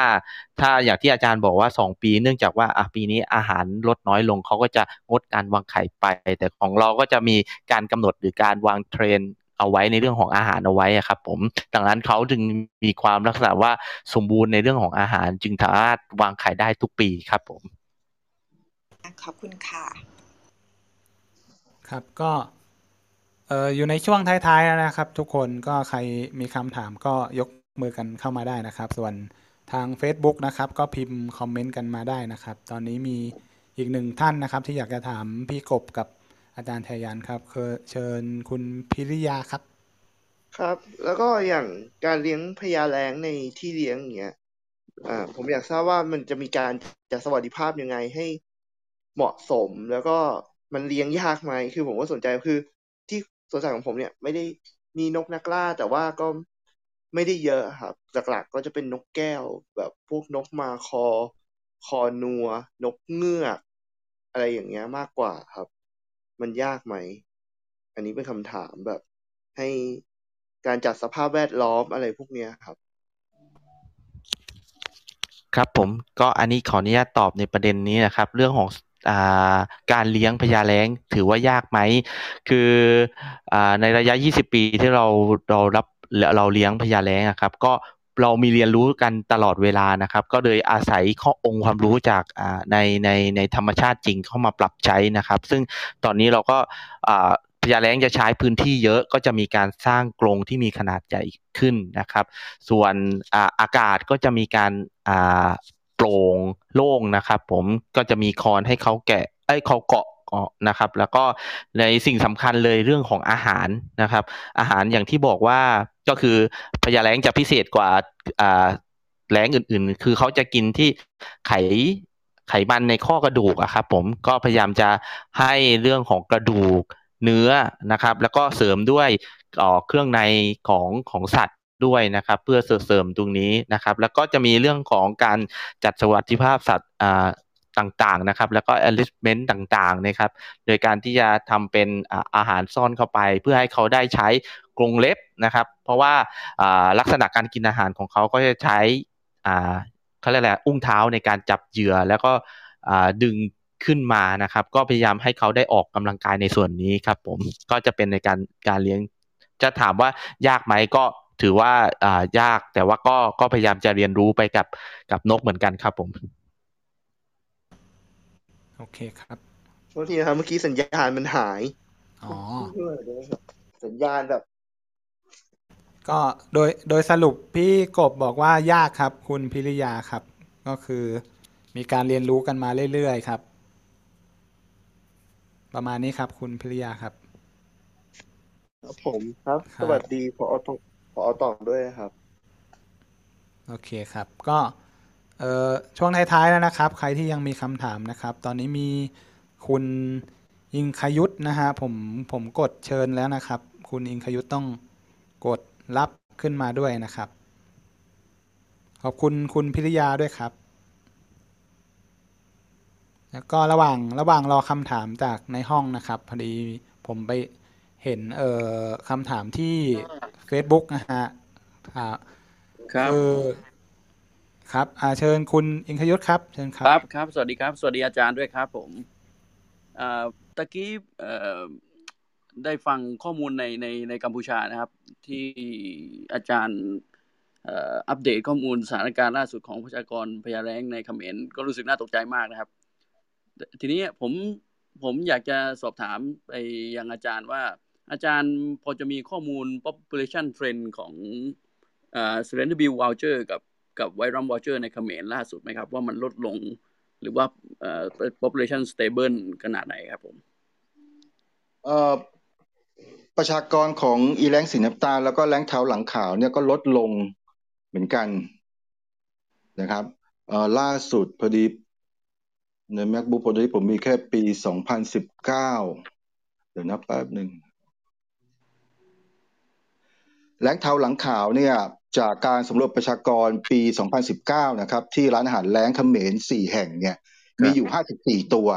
ถ้าอย่างที่อาจารย์บอกว่า 2 ปี เนื่องจากว่าอะปีนี้อาหารลดน้อยลงเขาก็จะงดการวางไข่ไป แต่ของเราก็จะมีการกำหนดหรือการวางเทรนเอาไว้ในเรื่องของอาหารเอาไว้ครับผม ดังนั้นเขาจึงมีความลักษณะว่าสมบูรณ์ในเรื่องของอาหาร จึงสามารถวางไข่ได้ทุกปีครับผม ขอบคุณค่ะ ครับก็ เอออยู่ในช่วงท้ายๆแล้วนะครับ ทุกคนก็ใครมีคำถามก็ยกมือกันเข้ามาได้นะครับ ส่วนทาง Facebook นะครับ ก็พิมพ์คอมเมนต์กันมาได้นะครับ ตอนนี้มีอีกหนึ่งท่านนะครับ ที่อยากจะถามพี่กบกับอาจารย์ไทยันครับคือเชิญคุณพิริยาครับ ครับ แล้วก็อย่างการเลี้ยงพญาแรงในที่เลี้ยงอย่างเงี้ยอ่าผมอยากทราบว่ามันจะมีการจัดสวัสดิภาพยังไงให้เหมาะสมแล้วก็มันเลี้ยงยากไหมคือผมก็สนใจคือที่ สวนสัตว์ของผมเนี่ยไม่ได้มีนกนักล่า แต่ว่าก็ไม่ได้เยอะครับหลักๆก็จะเป็นนกแก้วแบบพวกนกมาคอ คอนัว นกเงือก อะไรอย่างเงี้ยมากกว่าครับ มันยากไหม อันนี้เป็นคำถามแบบ ให้การจัดสภาพแวดล้อมอะไรพวกเนี้ยครับ ครับผมก็อันนี้ขออนุญาตตอบในประเด็นนี้นะครับ เรื่องของ การเลี้ยงพญาแล้งถือว่ายากไหม คืออในระยะ 20 ปีที่เราเรารับเราเลี้ยงพญาแล้งครับ ก็เรามีเรียนรู้กันตลอดเวลานะครับ ก็เลยอาศัยข้อองค์ความรู้จากในในในธรรมชาติจริงเข้ามาปรับใช้นะครับ ซึ่งตอนนี้เราก็พญาแล้งจะใช้พื้นที่เยอะก็จะมีการสร้างกรงที่มีขนาดใหญ่ขึ้นนะครับ ส่วนอากาศก็จะมีการ โปร่งโล่งนะครับ ผมก็จะมีคอนให้เขาแกะไอ้เขาเกาะนะครับ แล้วก็ในสิ่งสำคัญเลยเรื่องของอาหารนะครับ อาหารอย่างที่บอกว่าก็คือพญาแรงจะพิเศษกว่าอ่าแรงอื่นๆ คือเขาจะกินที่ไขไขมันในข้อกระดูกอะครับผมก็พยายามจะให้เรื่องของกระดูกเนื้อนะครับ แล้วก็เสริมด้วยเครื่องในของของสัตว์ ด้วยนะครับเพื่อเสริมตรงนี้นะครับ แล้วก็จะมีเรื่องของการจัดสวัสดิภาพสัตว์ต่างๆนะครับ แล้วก็ enrichment ต่างๆนะครับ โดยการที่จะทำเป็นอาหารซ่อนเข้าไป เพื่อให้เขาได้ใช้กรงเล็บนะครับ เพราะว่าลักษณะการกินอาหารของเขาก็จะใช้เขาเรียกอะไรอุ้งเท้าในการจับเหยื่อแล้วก็ดึงขึ้นมานะครับ ก็พยายามให้เขาได้ออกกำลังกายในส่วนนี้ครับ ผมก็จะเป็นในการการเลี้ยง จะถามว่ายากไหมก็ ถือว่าอ่ายากแต่ว่าก็ก็พยายามจะเรียนรู้ไปกับกับนกเหมือนกันครับผมโอเคครับโทษทีนะครับเมื่อกี้สัญญาณมันหายอ๋อสัญญาณแบบ ก็โดยโดยสรุปพี่กบบอกว่ายากครับ คุณพิริยาครับ ก็คือมีการเรียนรู้กันมาเรื่อยๆครับ ประมาณนี้ครับ คุณพิริยาครับครับผมครับ สวัสดีพอต พอต่อด้วยครับ โอเคครับ ก็เอ่อช่วงท้ายๆแล้วนะครับ ใครที่ยังมีคำถามนะครับ ตอนนี้มีคุณอิงคยุทธนะฮะผมผมกดเชิญแล้วนะครับ คุณอิงคยุทธต้องกดรับขึ้นมาด้วยนะครับ ขอบคุณคุณพิริยาด้วยครับ แล้วก็ระหว่างระหว่างรอคำถามจากในห้องนะครับ พอดีผมไปเห็นเอ่อคำถามที่ Facebook นะฮะครับครับอาเชิญคุณอิงคยุทธครับเชิญครับครับครับ สวัสดีครับ สวัสดีอาจารย์ด้วยครับ ผมอ่าตะกี้เอ่อได้ฟังข้อมูลในในในกัมพูชานะครับ ที่อาจารย์อัปเดตข้อมูลสถานการณ์ล่าสุดของประชากรพญาแรงในเขมรก็รู้สึกน่าตกใจมากนะครับ ทีนี้ผมผมอยากจะสอบถามไปยังอาจารย์ว่า อาจารย์พอจะมีข้อมูล population trend ของอ่า surrender bill voucher กับกับไวรัม voucher ในเขมรล่าสุดไหมครับ ว่ามันลดลงหรือว่าเอ่อ population stable ขนาดไหนครับผมเอ่อประชากรของอีแรงสีน้ำตาลแล้วก็แรงเท้าหลังขาวเนี่ยก็ลดลงเหมือนกันนะครับเอ่อล่าสุดพอดีใน MacBook พอดีผมมีแค่ปี 2019 เดี๋ยวนับแป๊บหนึ่ง แรงเท้าหลังขาวเนี่ยจากการสำรวจประชากรปี 2019 นะครับ ที่ร้านอาหารแรงเขมรสี่แห่งเนี่ยมีอยู่ 54 ตัว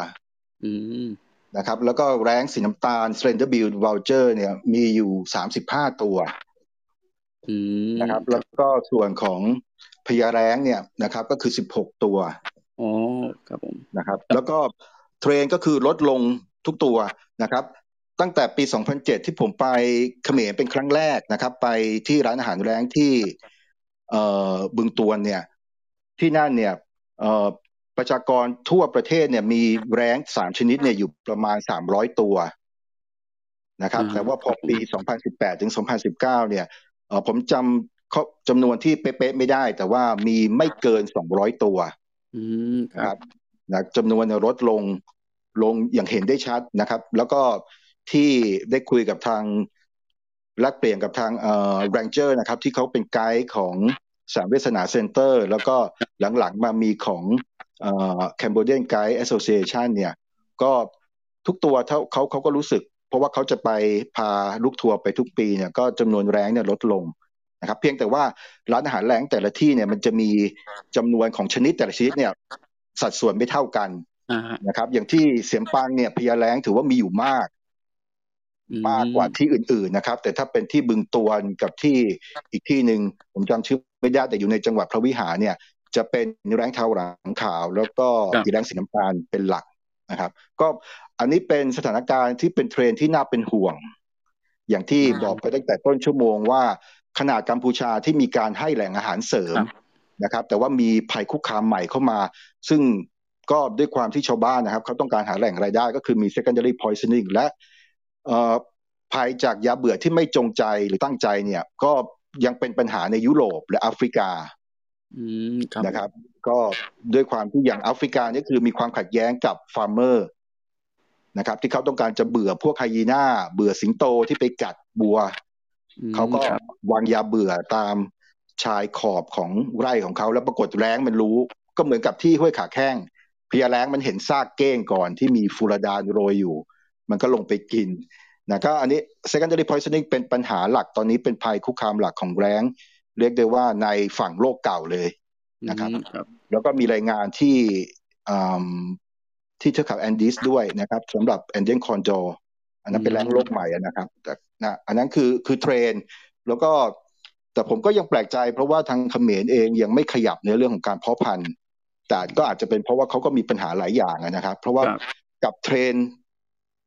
อืมนะครับ แล้วก็แรงสีน้ำตาล Slender Bill Voucher เนี่ยมีอยู่ 35 ตัวอืมนะครับ แล้วก็ส่วนของพญาแรงเนี่ยนะครับ ก็คือ 16 ตัวอ๋อครับผมนะครับ แล้วก็เทรนก็คือลดลงทุกตัวนะครับ ตั้งแต่ปี 2007 ที่ผมไปเขมรเป็นครั้งแรกนะครับ ไปที่ร้านอาหารแรงที่เอ่อบึงตวนเนี่ย ที่นั่นเนี่ยเอ่อประชากรทั่วประเทศเนี่ยมีแรงสามชนิดเนี่ยอยู่ประมาณ 300 ตัวนะครับ แต่ว่าพอปี 2018 ถึง 2019 เนี่ยเอ่อผมจำเขาจำนวนที่เป๊ะๆไม่ได้ แต่ว่ามีไม่เกิน 200 ตัวอืมคนะครัรับบนะจำนวนเนี่ยลดลงลงอย่างเห็นได้ชัดนะครับ แล้วก็ ที่ได้คุยกับทางแลกเปลี่ยนกับทางเอ่อ ranger นะครับที่เขาเป็นไกด์ของ Sam Veasna Center แล้วก็หลังๆมามีของเอ่อ Cambodian Guide Association เนี่ยก็ทุกตัวเขาเขาเขาก็รู้สึก เพราะว่าเขาจะไปพาลูกทัวร์ไปทุกปีเนี่ยก็จำนวนแร้งเนี่ยลดลงนะครับเพียงแต่ว่าร้านอาหารแรงแต่ละที่เนี่ยมันจะมีจำนวนของชนิดแต่ละชนิดเนี่ยสัดส่วนไม่เท่ากันอ่าฮะนะครับอย่างที่เสียมปังเนี่ยพญาแรงถือว่ามีอยู่มากอื มากกว่าที่อื่นๆนะครับ แต่ถ้าเป็นที่บึงตวนกับที่อีกที่หนึ่งผมจำชื่อไม่ได้แต่อยู่ในจังหวัดพระวิหารเนี่ย จะเป็นแรงเทาหลังขาว แล้วก็อีแรงสีน้ำตาลเป็นหลักนะครับ ก็อันนี้เป็นสถานการณ์ที่เป็นเทรนด์ที่น่าเป็นห่วง อย่างที่บอกไปตั้งแต่ต้นชั่วโมงว่าขนาดกัมพูชาที่มีการให้แหล่งอาหารเสริมครับนะครับ แต่ว่ามีภัยคุกคามใหม่เข้ามา ซึ่งก็ด้วยความที่ชาวบ้านนะครับ เขาต้องการหาแหล่งรายได้ก็คือมี secondary poisoning และเอ่อ ภัยจากยาเบื่อที่ไม่จงใจหรือตั้งใจเนี่ย ก็ยังเป็นปัญหาในยุโรปและแอฟริกาอืมครับนะครับ ก็ด้วยความที่อย่างแอฟริกานี่คือมีความขัดแย้งกับ farmerนะครับ ที่เขาต้องการจะเบื่อพวกไฮยีน่า เบื่อสิงโตที่ไปกัดบัวอืมเขาก็ครับวางยาเบื่อตามชายขอบของไร่ของเขาแล้วปรากฏแร้งมันรู้ ก็เหมือนกับที่ห้วยขาแข้งพญาแร้งมันเห็นซากเก้งก่อนที่มีฟูรดานโรยอยู่ มันก็ลงไปกินนะก็อันนี้ secondary poisoning เป็นปัญหาหลักตอนนี้เป็นภัยคุกคามหลักของแร้งเรียกได้ว่าในฝั่งโลกเก่าเลยนะครับอืมครับแล้วก็มีรายงานที่อืมที่เทือกเขาแอนดีสด้วยนะครับสำหรับ Andean condor อันนั้นเป็นแร้งโลกใหม่อะนะครับแต่นะอันนั้นคือคือเทรนด์แล้วก็แต่ผมก็ยังแปลกใจ เพราะว่าทางเขมรเองยังไม่ขยับในเรื่องของการเพาะพันธุ์แต่ก็อาจจะเป็นเพราะว่าเขาก็มีปัญหาหลายอย่างอะนะครับ เพราะว่าครับกับเทรนด์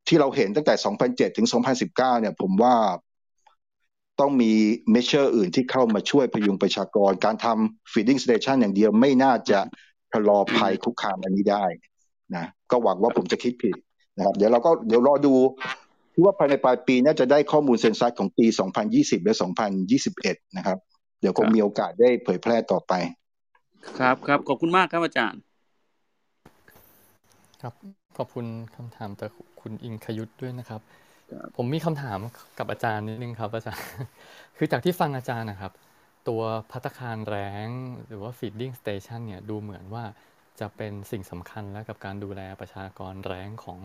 ที่เราเห็นตั้งแต่ 2007 ถึง 2019 เนี่ยผมว่าต้องมีเมเชอร์อื่นที่เข้ามาช่วยพยุงประชากร การทำ feeding station อย่างเดียวไม่น่าจะชะลอภัยคุกคามอันนี้ได้นะก็หวังว่าผมจะคิดผิดนะครับ เดี๋ยวเราก็เดี๋ยวรอดูคิดว่าภายในปลายปีน่าจะได้ข้อมูลเซนซัสของปี 2020 และ 2021 นะครับ เดี๋ยวคงมีโอกาสได้เผยแพร่ต่อไป ครับครับขอบคุณมากครับอาจารย์ ครับขอบคุณคำถามจาก คุณอิงคยุทธด้วยนะครับครับผมมีคำถามกับอาจารย์นิดนึงครับอาจารย์ คือจากที่ฟังอาจารย์นะครับ ตัวพัตตาคารแร้งหรือว่า feeding station เนี่ยดูเหมือนว่าจะเป็นสิ่งสำคัญแล้วกับการดูแลประชากรแร้งของ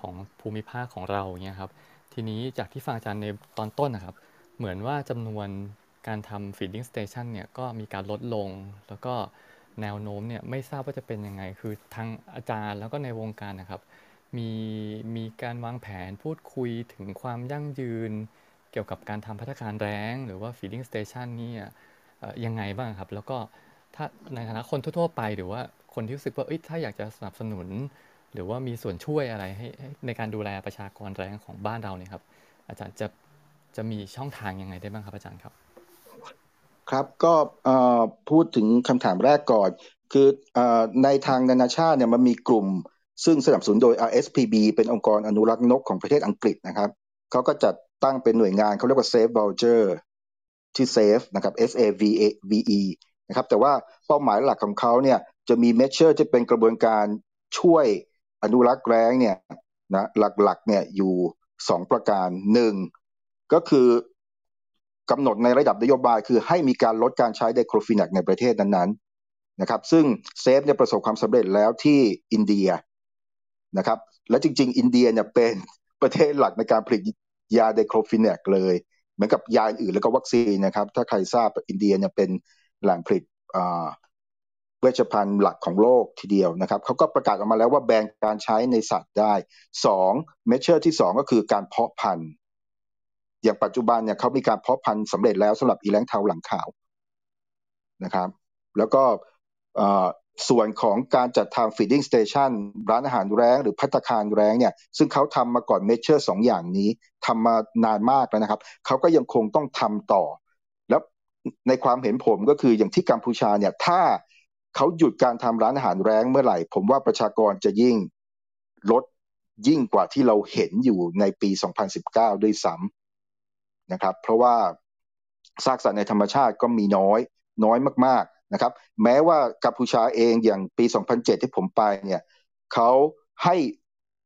ของภูมิภาคของเราเนี่ยครับ ทีนี้จากที่ฟังอาจารย์ในตอนต้นนะครับ เหมือนว่าจำนวนการทำ feeding station เนี่ยก็มีการลดลง แล้วก็แนวโน้มเนี่ยไม่ทราบว่าจะเป็นยังไง คือทางอาจารย์แล้วก็ในวงการนะครับ มีมีการวางแผนพูดคุยถึงความยั่งยืน เกี่ยวกับการทำพัฒนาการแรงหรือว่า feeding station เนี่ยเอ่อยังไงบ้างครับ แล้วก็ถ้าในฐานะคนทั่วๆไป หรือว่าคนที่รู้สึกว่าเอ้ยถ้าอยากจะสนับสนุน หรือว่ามีส่วนช่วยอะไรให้ให้ในการดูแลประชากรแรงของบ้านเราเนี่ยครับ อาจารย์จะจะมีช่องทางยังไงได้บ้างครับอาจารย์ครับ ครับก็พูดถึงคำถามแรกก่อน คือในทางนานาชาติเนี่ยมันมีกลุ่ม ซึ่งสนับสนุนโดย RSPB เป็นองค์กรอนุรักษ์นกของประเทศอังกฤษนะครับเขาก็จัดตั้งเป็นหน่วยงานเขาเรียกว่า Safe Vulture ที่ Safe นะครับ S A V A V E นะครับแต่ว่าเป้าหมายหลักของเขาเนี่ยจะมี measure จะเป็นกระบวนการช่วยอนุรักษ์แร้งเนี่ยนะหลักๆเนี่ยอยู่สองประการหนึ่งก็คือกำหนดในระดับนโยบายคือให้มีการลดการใช้ diclofenac ในประเทศนั้นๆนะครับซึ่ง SAVE เนี่ยประสบความสำเร็จแล้วที่อินเดีย นะครับ และจริง ๆ อินเดียเนี่ยเป็นประเทศหลักในการผลิตยา diclofenac เลยเหมือนกับยาอื่นแล้วก็วัคซีนนะครับ ถ้าใครทราบอินเดียเนี่ยเป็นแหล่งผลิตเวชภัณฑ์หลักของโลกทีเดียวนะครับเขาก็ประกาศออกมาแล้วว่าแบนการใช้ในสัตว์ได้สอง measure ที่สองก็คือการเพาะพันธุ์อย่างปัจจุบันเนี่ยเขามีการเพาะพันธุ์สำเร็จแล้วสำหรับอีแร้งเทาหลังขาวนะครับ แล้วก็ ส่วนของการจัดทำ feeding station ร้านอาหารแร้งหรือภัตตาคารแร้งเนี่ยซึ่งเขาทำมาก่อน measure สองอย่างนี้ทำมานานมากแล้วนะครับ เขาก็ยังคงต้องทำต่อ แล้วในความเห็นผมก็คืออย่างที่กัมพูชาเนี่ยถ้าเขาหยุดการทำร้านอาหารแร้งเมื่อไหร่ ผมว่าประชากรจะยิ่งลดยิ่งกว่าที่เราเห็นอยู่ในปี 2019 ด้วยซ้ำนะครับ เพราะว่าซากสัตว์ในธรรมชาติก็มีน้อย น้อยมาก นะครับแม้ว่ากัมพูชาเองอย่างปี 2007 ที่ผมไปเนี่ยเขาให้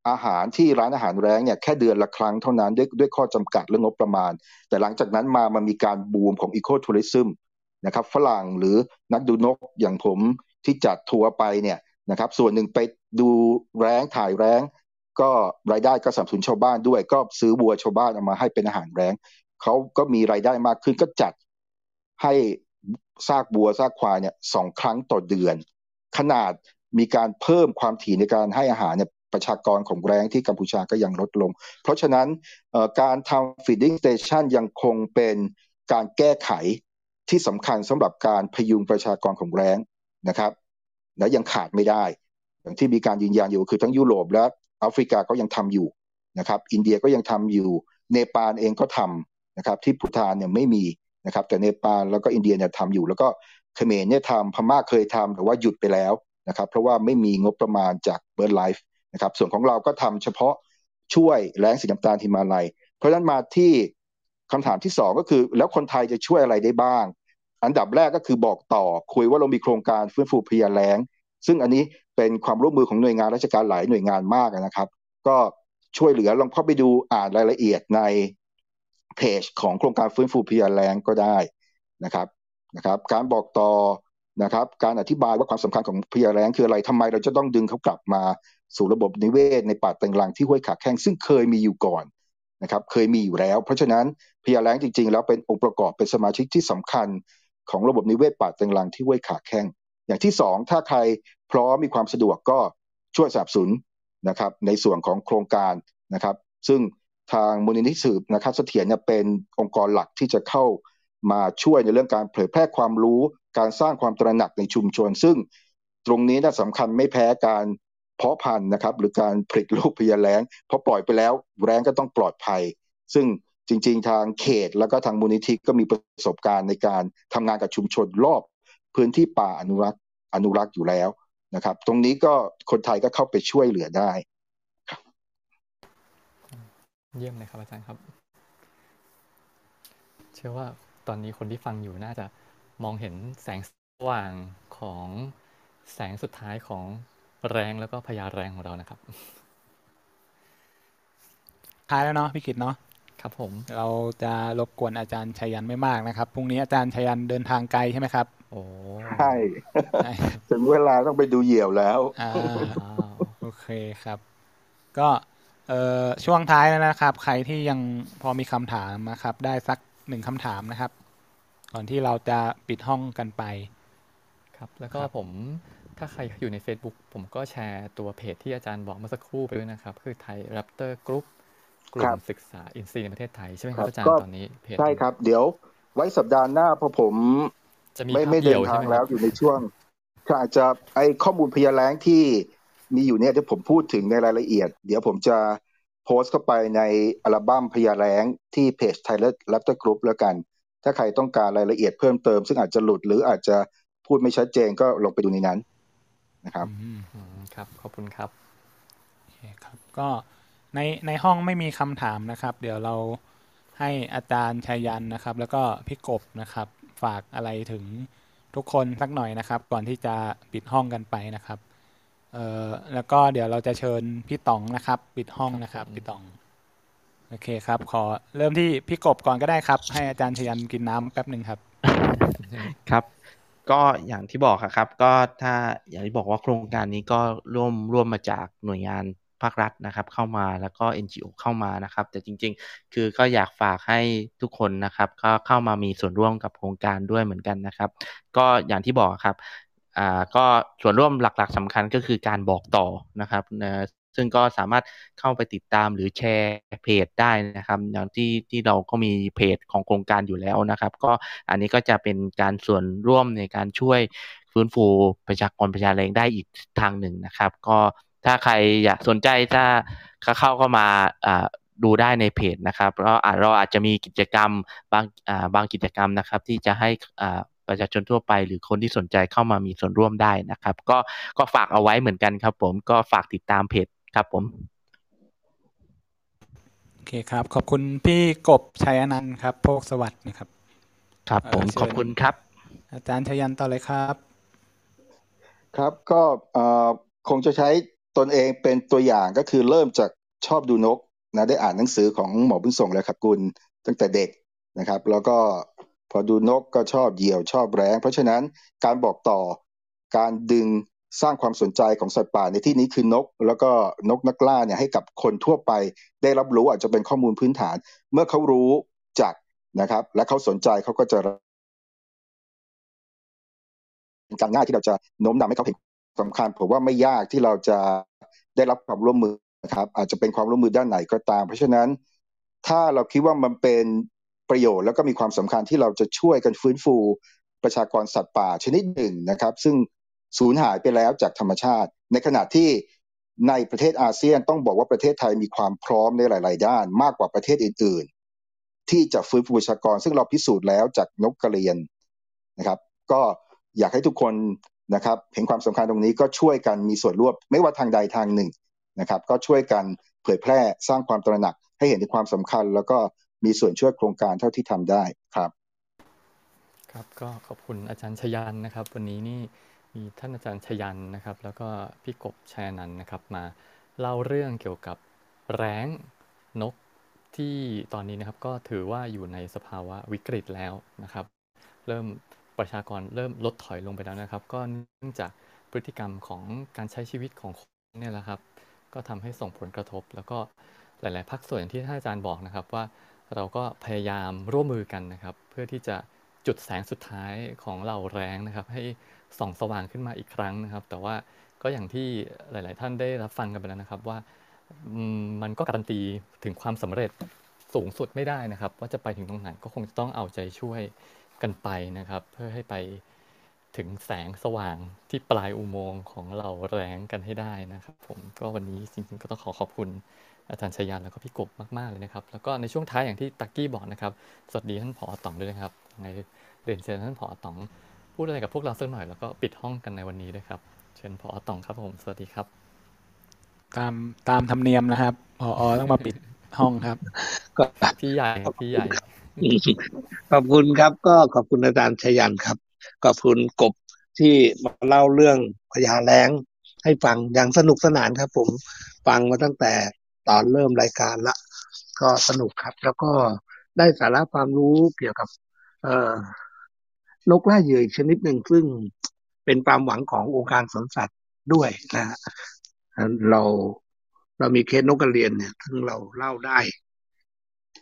อาหารที่ร้านอาหารแรงเนี่ยแค่เดือนละครั้งเท่านั้นด้วยด้วยข้อจำกัดเรื่องงบประมาณ แต่หลังจากนั้นมามันมีการบูมของอีโคทัวริซึมนะครับฝรั่งหรือนักดูนกอย่างผมที่จัดทัวร์ไปเนี่ยนะครับส่วนหนึ่งไปดูแรงถ่ายแรงก็รายได้ก็สนับสนุนชาวบ้านด้วย ก็ซื้อวัวชาวบ้านเอามาให้เป็นอาหารแรงเขาก็มีรายได้มากขึ้นก็จัดให้ ซากบัวซากควายเนี่ยสองครั้งต่อเดือน ขนาดมีการเพิ่มความถี่ในการให้อาหารเนี่ยประชากรของแรงที่กัมพูชาก็ยังลดลง เพราะฉะนั้นการทำ feeding station ยังคงเป็นการแก้ไขที่สำคัญสำหรับการพยุงประชากรของแร้งนะครับ และยังขาดไม่ได้ อย่างที่มีการยืนยันอยู่คือทั้งยุโรปและแอฟริกาก็ยังทำอยู่นะครับ อินเดียก็ยังทำอยู่ เนปาลเองก็ทำนะครับ ที่ภูฏานเนี่ยไม่มี นะครับแต่เนปาลแล้วก็อินเดียเนี่ยทำอยู่ แล้วก็เขมรเนี่ยทำพม่าเคยทำแต่ว่าหยุดไปแล้วนะครับเพราะว่าไม่มีงบประมาณจาก BirdLife นะครับส่วนของเราก็ทำเฉพาะช่วยแรงสีน้ำตาลทิมาลัย เพราะฉะนั้นมาที่คำถามที่สองก็คือ แล้วคนไทยจะช่วยอะไรได้บ้าง อันดับแรกก็คือบอกต่อคุยว่าเรามีโครงการฟื้นฟูพยาแรงซึ่งอันนี้เป็นความร่วมมือของหน่วยงานราชการหลายหน่วยงานมากนะครับ ก็ช่วยเหลือลองเข้าไปดูอ่านรายละเอียดใน เพจของโครงการฟื้นฟูพยาแรงก็ได้นะครับนะครับการบอกต่อนะครับการอธิบายว่าความสำคัญของพยาแรงคืออะไรทำไมเราจะต้องดึงเขากลับมาสู่ระบบนิเวศ ในป่าแตงลังที่ห้วยขาแข้งซึ่งเคยมีอยู่ก่อนนะครับเคยมีอยู่แล้ว เพราะฉะนั้นพยาแรงจริง ๆ แล้วเป็นองค์ประกอบเป็นสมาชิกที่สำคัญของระบบนิเวศป่าแตงลังที่ห้วยขาแข้งอย่างที่สองถ้าใครพร้อมมีความสะดวกก็ช่วยสนับสนุนนะครับในส่วนของโครงการนะครับ ซึ่ง ทางมูลนิธิสืบนะครับเสถียรเนี่ยเป็นองค์กรหลักที่จะเข้ามาช่วยในเรื่องการเผยแพร่ความรู้ การสร้างความตระหนักในชุมชน ซึ่งตรงนี้น่าสำคัญไม่แพ้การเพาะพันธุ์นะครับ หรือการผลิตลูกพยาแรงพอปล่อยไปแล้วแรงก็ต้องปลอดภัย ซึ่งจริง ๆ ทางเขตแล้วก็ทางมูลนิธิก็มีประสบการณ์ในการทำงานกับชุมชนรอบ พื้นที่ป่าอนุรักษ์อนุรักษ์อยู่แล้วนะครับ ตรงนี้ก็คนไทยก็เข้าไปช่วยเหลือได้ เยี่ยมเลยครับอาจารย์ครับ เชื่อว่าตอนนี้คนที่ฟังอยู่น่าจะมองเห็นแสงสว่างของแสงสุดท้ายของแรงแล้วก็พยาแรงของเรานะครับท้ายแล้วเนาะพี่กิตเนาะครับผม เราจะรบกวนอาจารย์ชัยยันไม่มากนะครับพรุ่งนี้อาจารย์ชัยยันเดินทางไกลใช่ไหมครับ โอ้ใช่ถึงเวลาต้องไปดูเหยี่ยวแล้วอ่าโอเคครับ ก็เอ่อ ช่วงท้ายนะครับ ใครที่ยังพอมีคำถามนะครับ ได้สักหนึ่งคำถามนะครับ ก่อนที่เราจะปิดห้องกันไป ครับ แล้วก็ผมถ้าใครอยู่ใน Facebook ผมก็แชร์ตัวเพจที่อาจารย์บอกเมื่อสักครู่ไปด้วยนะครับ คือไทย Raptor Group กลุ่มศึกษาอินซีในประเทศไทย ใช่ไหมครับอาจารย์ตอนนี้เพจใช่ครับ เดี๋ยวไว้สัปดาห์หน้าพอผมจะมีไม่ไม่เดินทางแล้วอยู่ในช่วงอาจจะไอข้อมูลพยาแล้งที่ มีอยู่เนี่ยที่ผมพูดถึงในรายละเอียด เดี๋ยวผมจะโพสต์เข้าไปในอัลบั้มพญาแร้งที่เพจ Thai Raptor Group แล้วกัน ถ้าใครต้องการรายละเอียดเพิ่มเติม ซึ่งอาจจะหลุดหรืออาจจะพูดไม่ชัดเจนก็ลงไปดูในนั้นนะครับครับขอบคุณครับโอเคครับก็ในในห้องไม่มีคำถามนะครับ เดี๋ยวเราให้อาจารย์ชัยยันนะครับ แล้วก็พี่กบนะครับ ฝากอะไรถึงทุกคนสักหน่อยนะครับ ก่อนที่จะปิดห้องกันไปนะครับ เอ่อแล้วก็เดี๋ยวเราจะเชิญพี่ต๋องนะครับ ปิดห้องนะครับพี่ต๋องโอเคครับ ขอเริ่มที่พี่กบก่อนก็ได้ครับ ให้อาจารย์ชยันกินน้ำแป๊บหนึ่งครับ ครับ ก็อย่างที่บอกอะครับ ก็ถ้าอย่างที่บอกว่าโครงการนี้ก็ร่วมร่วมมาจากหน่วยงานภาครัฐนะครับ เข้ามาแล้วก็ NGO เข้ามานะครับ แต่จริง ๆ คือก็อยากฝากให้ทุกคนนะครับ ก็เข้ามามีส่วนร่วมกับโครงการด้วยเหมือนกันนะครับ ก็อย่างที่บอกครับ อ่าก็ส่วนร่วมหลักๆสำคัญก็คือการบอกต่อนะครับนะซึ่งก็สามารถเข้าไปติดตามหรือแชร์เพจได้นะครับอย่างที่ที่เราก็มีเพจของโครงการอยู่แล้วนะครับ ก็อันนี้ก็จะเป็นการส่วนร่วมในการช่วยฟื้นฟูประชากรประชาแรงได้อีกทางหนึ่งนะครับ ก็ถ้าใครอยากสนใจถ้าเข้าเข้ามาอ่าดูได้ในเพจนะครับแล้วอาจเราอาจจะมีกิจกรรมบางอ่าบางกิจกรรมนะครับ ที่จะให้อ่า ประชาชนทั่วไป หรือคนที่สนใจเข้ามามีส่วนร่วมได้นะครับ ก็ก็ฝากเอาไว้เหมือนกันครับ ผมก็ฝากติดตามเพจครับผมโอเคครับ ขอบคุณพี่กบชัยอนันต์ครับโพกสวัสดิ์นะครับ ครับ ผมเอ่อเชิญขอบคุณครับ อาจารย์ชยันต่อเลยครับ ครับก็เอ่อคงจะใช้ตนเองเป็นตัวอย่างก็คือเริ่มจากชอบดูนกนะได้อ่านหนังสือของหมอบุญส่งและขับกุลตั้งแต่เด็กนะครับ แล้วก็ พอดูนกก็ชอบเหยี่ยวชอบแร้ง เพราะฉะนั้นการบอกต่อการดึงสร้างความสนใจของสัตว์ป่าในที่นี้คือนก แล้วก็นกนักล่าเนี่ยให้กับคนทั่วไป ได้รับรู้อาจจะเป็นข้อมูลพื้นฐาน เมื่อเขารู้จักนะครับ และเขาสนใจเขาก็จะการง่ายที่เราจะโน้มนำให้เขาเห็นสำคัญผมว่าไม่ยากที่เราจะได้รับความร่วมมือนะครับ อาจจะเป็นความร่วมมือด้านไหนก็ตาม เพราะฉะนั้นถ้าเราคิดว่ามันเป็น ประโยชน์แล้วก็มีความสำคัญที่เราจะช่วยกันฟื้นฟูประชากรสัตว์ป่าชนิดหนึ่งนะครับ ซึ่งสูญหายไปแล้วจากธรรมชาติ ในขณะที่ในประเทศอาเซียนต้องบอกว่าประเทศไทยมีความพร้อมในหลาย ๆ ด้านมากกว่าประเทศอื่น ๆ ที่จะฟื้นฟูประชากร ซึ่งเราพิสูจน์แล้วจากนกกระเรียนนะครับ ก็อยากให้ทุกคนนะครับเห็นความสำคัญตรงนี้ก็ช่วยกันมีส่วนร่วมไม่ว่าทางใดทางหนึ่งนะครับ ก็ช่วยกันเผยแพร่สร้างความตระหนักให้เห็นถึงความสำคัญ แล้วก็ มีส่วนช่วยโครงการเท่าที่ทำได้ครับครับก็ขอบคุณอาจารย์ชยันนะครับ วันนี้นี่มีท่านอาจารย์ชยันนะครับ แล้วก็พี่กบชัยนันนะครับมาเล่าเรื่องเกี่ยวกับแร้งนกที่ตอนนี้นะครับก็ถือว่าอยู่ในสภาวะวิกฤตแล้วนะครับ เริ่มประชากรเริ่มลดถอยลงไปแล้วนะครับ ก็เนื่องจากพฤติกรรมของการใช้ชีวิตของคนเนี่ยแหละครับ ก็ทำให้ส่งผลกระทบ แล้วก็หลาย ๆ ภาคส่วนที่ท่านอาจารย์บอกนะครับว่า เราก็พยายามร่วมมือกันนะครับ เพื่อที่จะจุดแสงสุดท้ายของเราแรงนะครับ ให้ส่องสว่างขึ้นมาอีกครั้งนะครับ แต่ว่าก็อย่างที่หลาย ๆ ท่านได้รับฟังกันไปแล้วนะครับว่ามันก็การันตีถึงความสำเร็จสูงสุดไม่ได้นะครับ ว่าจะไปถึงตรงไหนก็คงจะต้องเอาใจช่วยกันไปนะครับ เพื่อให้ไปถึงแสงสว่างที่ปลายอุโมงค์ของเราแรงกันให้ได้นะครับ ผมก็วันนี้จริง ๆ ก็ต้องขอขอบคุณ อาจารย์ชยันแล้วก็พี่กบมากๆเลยนะครับ แล้วก็ในช่วงท้ายอย่างที่ตักกี้บอกนะครับ สวัสดีท่านผอต๋องด้วยนะครับยังไงเรียนเชิญท่านผอต๋องพูดอะไรกับพวกเราสักหน่อยแล้วก็ปิดห้องกันในวันนี้ด้วยครับเชิญผอต๋องครับผมสวัสดีครับ ตามตามธรรมเนียมนะครับพอต้องมาปิดห้องครับก็พี่ใหญ่พี่ใหญ่ขอบคุณครับ ก็ขอบคุณอาจารย์ชยันครับขอบคุณกบที่มาเล่าเรื่องพญาแล้งให้ฟังอย่างสนุกสนานครับ ผมฟังมาตั้งแต่ ตอนเริ่มรายการละ ก็สนุกครับ แล้วก็ได้สาระความรู้เกี่ยวกับ เอ่อนกล่าเหยื่ออีกชนิดหนึ่งซึ่งเป็นความหวังขององค์การสวนสัตว์ด้วยนะฮะเราเรามีเคสนกกระเรียนเนี่ยซึ่งเราเล่าได้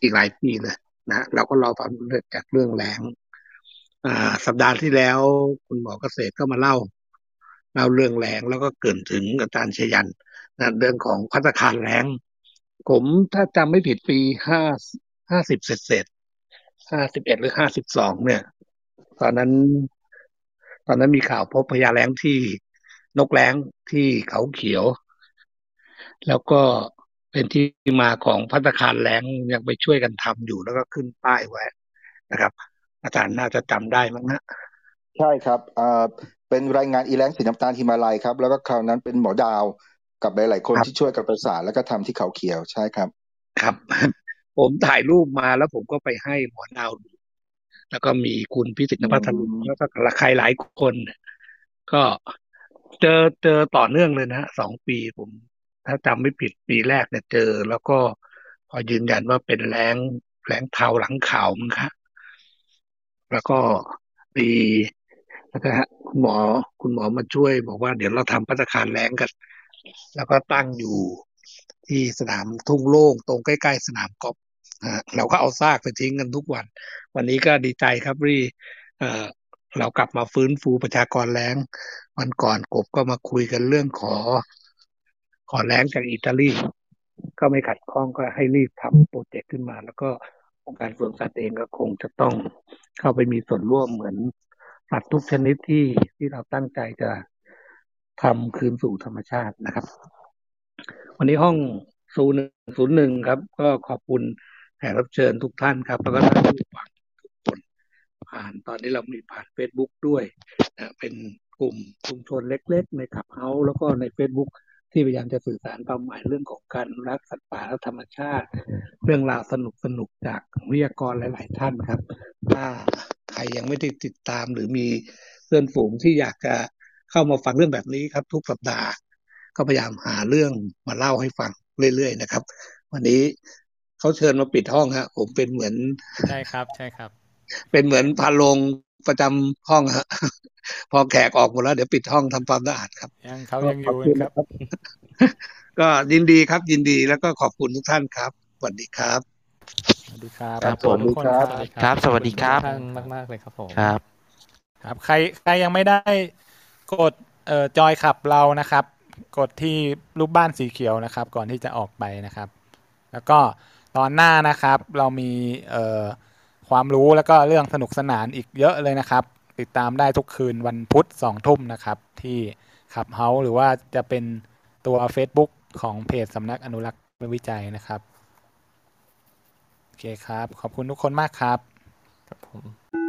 อีกหลายปีเลยนะเราก็รอความเร็จจากเรื่องแรงอ่า สัปดาห์ที่แล้วคุณหมอเกษตรก็มาเล่าเล่าเรื่องแรงแล้วก็เกินถึงอาจารย์ชยันนะเรื่องของพัฒคารแรง ผมถ้าจำไม่ผิดปีห้าห้าสิบเศษเศษห้าสิบเอ็ดหรือห้าสิบสองเนี่ย ตอนนั้น ตอนนั้นมีข่าวพบพญาแรงที่นกแรงที่เขาเขียว แล้วก็เป็นที่มาของพัตตาคารแรงยังไปช่วยกันทำอยู่แล้วก็ขึ้นป้ายไว้นะครับ อาจารย์น่าจะจำได้มั้งนะใช่ครับเป็นรายงานอีแรงสีน้ำตาลฮิมาลัยครับ แล้วก็คราวนั้นเป็นหมอดาว กับหลายๆคนครับที่ช่วยกันประสานแล้วก็ทำที่เขาเขียวใช่ครับ ครับ ผมถ่ายรูปมาแล้วผมก็ไปให้หมอดาวดูแล้วก็มีคุณพิสิทธิ์นภัทรลุงแล้วก็ใครหลายคนเนี่ยก็เจอเจอต่อเนื่องเลยนะฮะสองปีผม ถ้าจำไม่ผิดปีแรกเนี่ยเจอ แล้วก็พอยืนยันว่าเป็นแรงแรงเทาหลังข่าวมั้งคะแล้วก็ปีแล้วก็ฮะคุณหมอคุณหมอมาช่วยบอกว่าเดี๋ยวเราทำพัตตาคารแรงกัน แล้วก็ตั้งอยู่ที่สนามทุ่งโล่งตรงใกล้ๆสนามกอล์ฟเราก็เอาซากไปทิ้งกันทุกวัน วันนี้ก็ดีใจครับรีเออเรากลับมาฟื้นฟูประชากรแรงวันก่อนกบก็มาคุยกันเรื่องขอ ขอแรงจากอิตาลี ก็ไม่ขัดข้องก็ให้รีบทำโปรเจกต์ขึ้นมา แล้วก็องค์การสวนสัตว์เองก็คงจะต้องเข้าไปมีส่วนร่วมเหมือนสัตว์ทุกชนิดที่ที่เราตั้งใจจะ ทำคืนสู่ธรรมชาตินะครับ วันนี้ห้องศูนย์ศูนย์หนึ่งครับ ก็ขอบคุณแขกรับเชิญทุกท่านครับ แล้วก็ท่านผู้ฟังทุกคนผ่านตอนนี้เรามีผ่าน Facebook ด้วยนะเป็นกลุ่มชุมชนเล็ก ๆ ในขับเฮาแล้วก็ใน Facebook ที่พยายามจะสื่อสารความหมายเรื่องของการรักสัตว์ป่าและธรรมชาติ เรื่องราวสนุกสนุกจากวิทยากรหลาย ๆ ท่านครับ ถ้าใครยังไม่ได้ติดตามหรือมีเพื่อนฝูงที่อยากจะ เข้ามาฟังเรื่องแบบนี้ครับ ทุกสัปดาห์ ก็พยายามหาเรื่องมาเล่าให้ฟังเรื่อยๆนะครับ วันนี้เขาเชิญมาปิดห้องฮะผมเป็นเหมือนใช่ครับใช่ครับ เป็นเหมือนพาลงประจำห้องฮะพอแขกออกหมดแล้วเดี๋ยวปิดห้องทำความสะอาดครับยังเขาก็ยังอขอบยู่คุณนะครับ ก็ยินดีครับยินดีแล้วก็ขอบคุณทุกท่านครับสวัสดีครับสวัสดีครับครับขอบคุณผมทุกคนครับครับ สวัสดีครับขอณทุกท่านมากๆเลยครับผมครับ ครับ ใครใครยังไม่ได้ กดเอ่อจอยขับเรานะครับ กดที่รูปบ้านสีเขียวนะครับ ก่อนที่จะออกไปนะครับ แล้วก็ตอนหน้านะครับเรามีเอ่อความรู้แล้วก็เรื่องสนุกสนานอีกเยอะเลยนะครับ ติดตามได้ทุกคืนวันพุธสองทุ่มนะครับ ที่ขับเฮาหรือว่าจะเป็นตัว Facebook ของเพจสำนักอนุรักษ์วิจัยนะครับ โอเคครับ ขอบคุณทุกคนมากครับ ครับผม